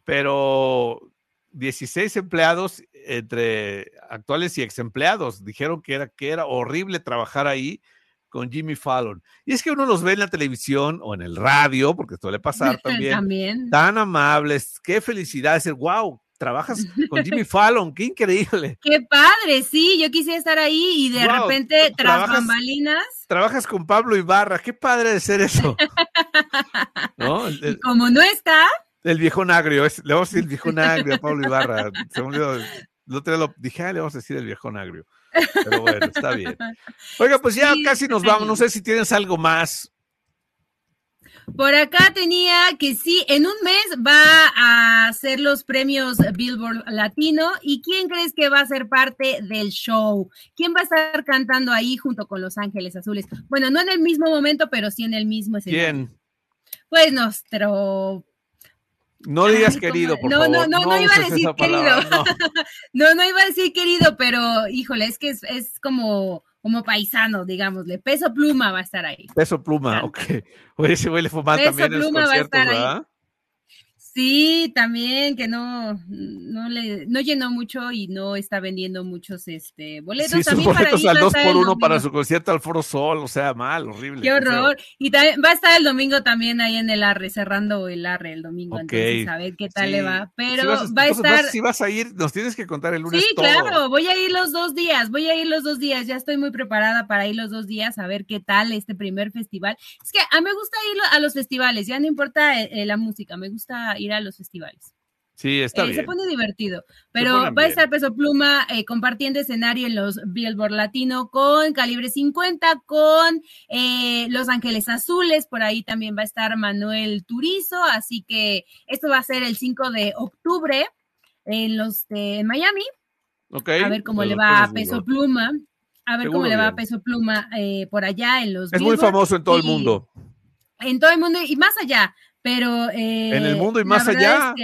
S1: pero 16 empleados entre actuales y ex empleados dijeron que era, que era horrible trabajar ahí con Jimmy Fallon. Y es que uno los ve en la televisión o en el radio, porque suele pasar (laughs) también, tan amables, qué felicidad decir, wow, trabajas con (laughs) Jimmy Fallon, qué increíble.
S2: Qué padre, sí, yo quisiera estar ahí y de repente tras bambalinas.
S1: Trabajas con Pablo Ibarra, qué padre de ser eso. (laughs)
S2: y como no está,
S1: el viejo agrio, es, le vamos a decir el viejo (laughs) agrio a Pablo Ibarra. Se me olvidó, lo dije, ah, le vamos a decir el viejo agrio. Pero bueno, está bien. Oiga, pues ya casi nos vamos. No sé si tienes algo más.
S2: Por acá tenía que sí, en un mes va a hacer los premios Billboard Latino. ¿Y quién crees que va a ser parte del show? ¿Quién va a estar cantando ahí junto con Los Ángeles Azules? Bueno, no en el mismo momento, pero sí en el mismo escenario. ¿Quién? Pues nuestro
S1: no digas querido, por
S2: no,
S1: favor.
S2: No, no, no, iba a decir querido. (laughs) no. no. iba a decir querido, pero híjole, es que es, es como, como paisano, digámosle. Peso pluma va a estar ahí.
S1: Peso pluma, ok. Oye, ese huele fumar también en los conciertos, ¿verdad?
S2: Sí, también que no, no le, no llenó mucho y no está vendiendo muchos este boletos. Sí,
S1: sus boletos al 2 por 1 para su concierto al Foro Sol, o sea, mal, horrible.
S2: Qué horror. Y también va a estar el domingo también ahí en el Arre, cerrando el Arre el domingo, entonces a ver qué tal le va. Pero va a estar.
S1: si vas a ir, nos tienes que contar el lunes.
S2: Sí, claro, voy a ir los dos días, voy a ir los dos días, ya estoy muy preparada para ir los dos días a ver qué tal este primer festival. Es que a mí me gusta ir a los festivales, ya no importa eh, eh, la música, me gusta ir a los festivales.
S1: Sí, está eh, bien.
S2: Se pone divertido. Pero va a estar Peso Pluma eh, compartiendo escenario en los Billboard Latino con Calibre 50, con eh, Los Ángeles Azules. Por ahí también va a estar Manuel Turizo. Así que esto va a ser el 5 de octubre en los de Miami. A ver cómo le va a Peso Pluma. A ver cómo le va a Peso Pluma por allá en los.
S1: Es muy famoso en todo el mundo.
S2: En todo el mundo y más allá pero
S1: eh, en el mundo y más allá.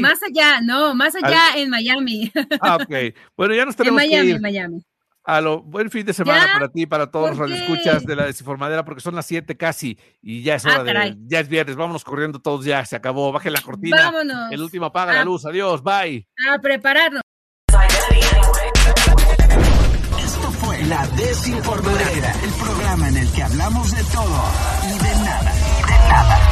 S2: Más allá, no, más allá en Miami.
S1: Ah, ok. Bueno, ya nos (laughs) tenemos
S2: en Miami,
S1: que ir.
S2: En Miami.
S1: A lo buen fin de semana para ti, para todos los escuchas de la desinformadera, porque son las 7 casi y ya es hora ah, de. Ya es viernes, vámonos corriendo todos ya, se acabó. Baje la cortina.
S2: Vámonos.
S1: El último apaga la ah. luz. Adiós, bye.
S2: A prepararnos.
S3: Esto fue La Desinformadera, el programa en el que hablamos de todo y de nada. Y de nada.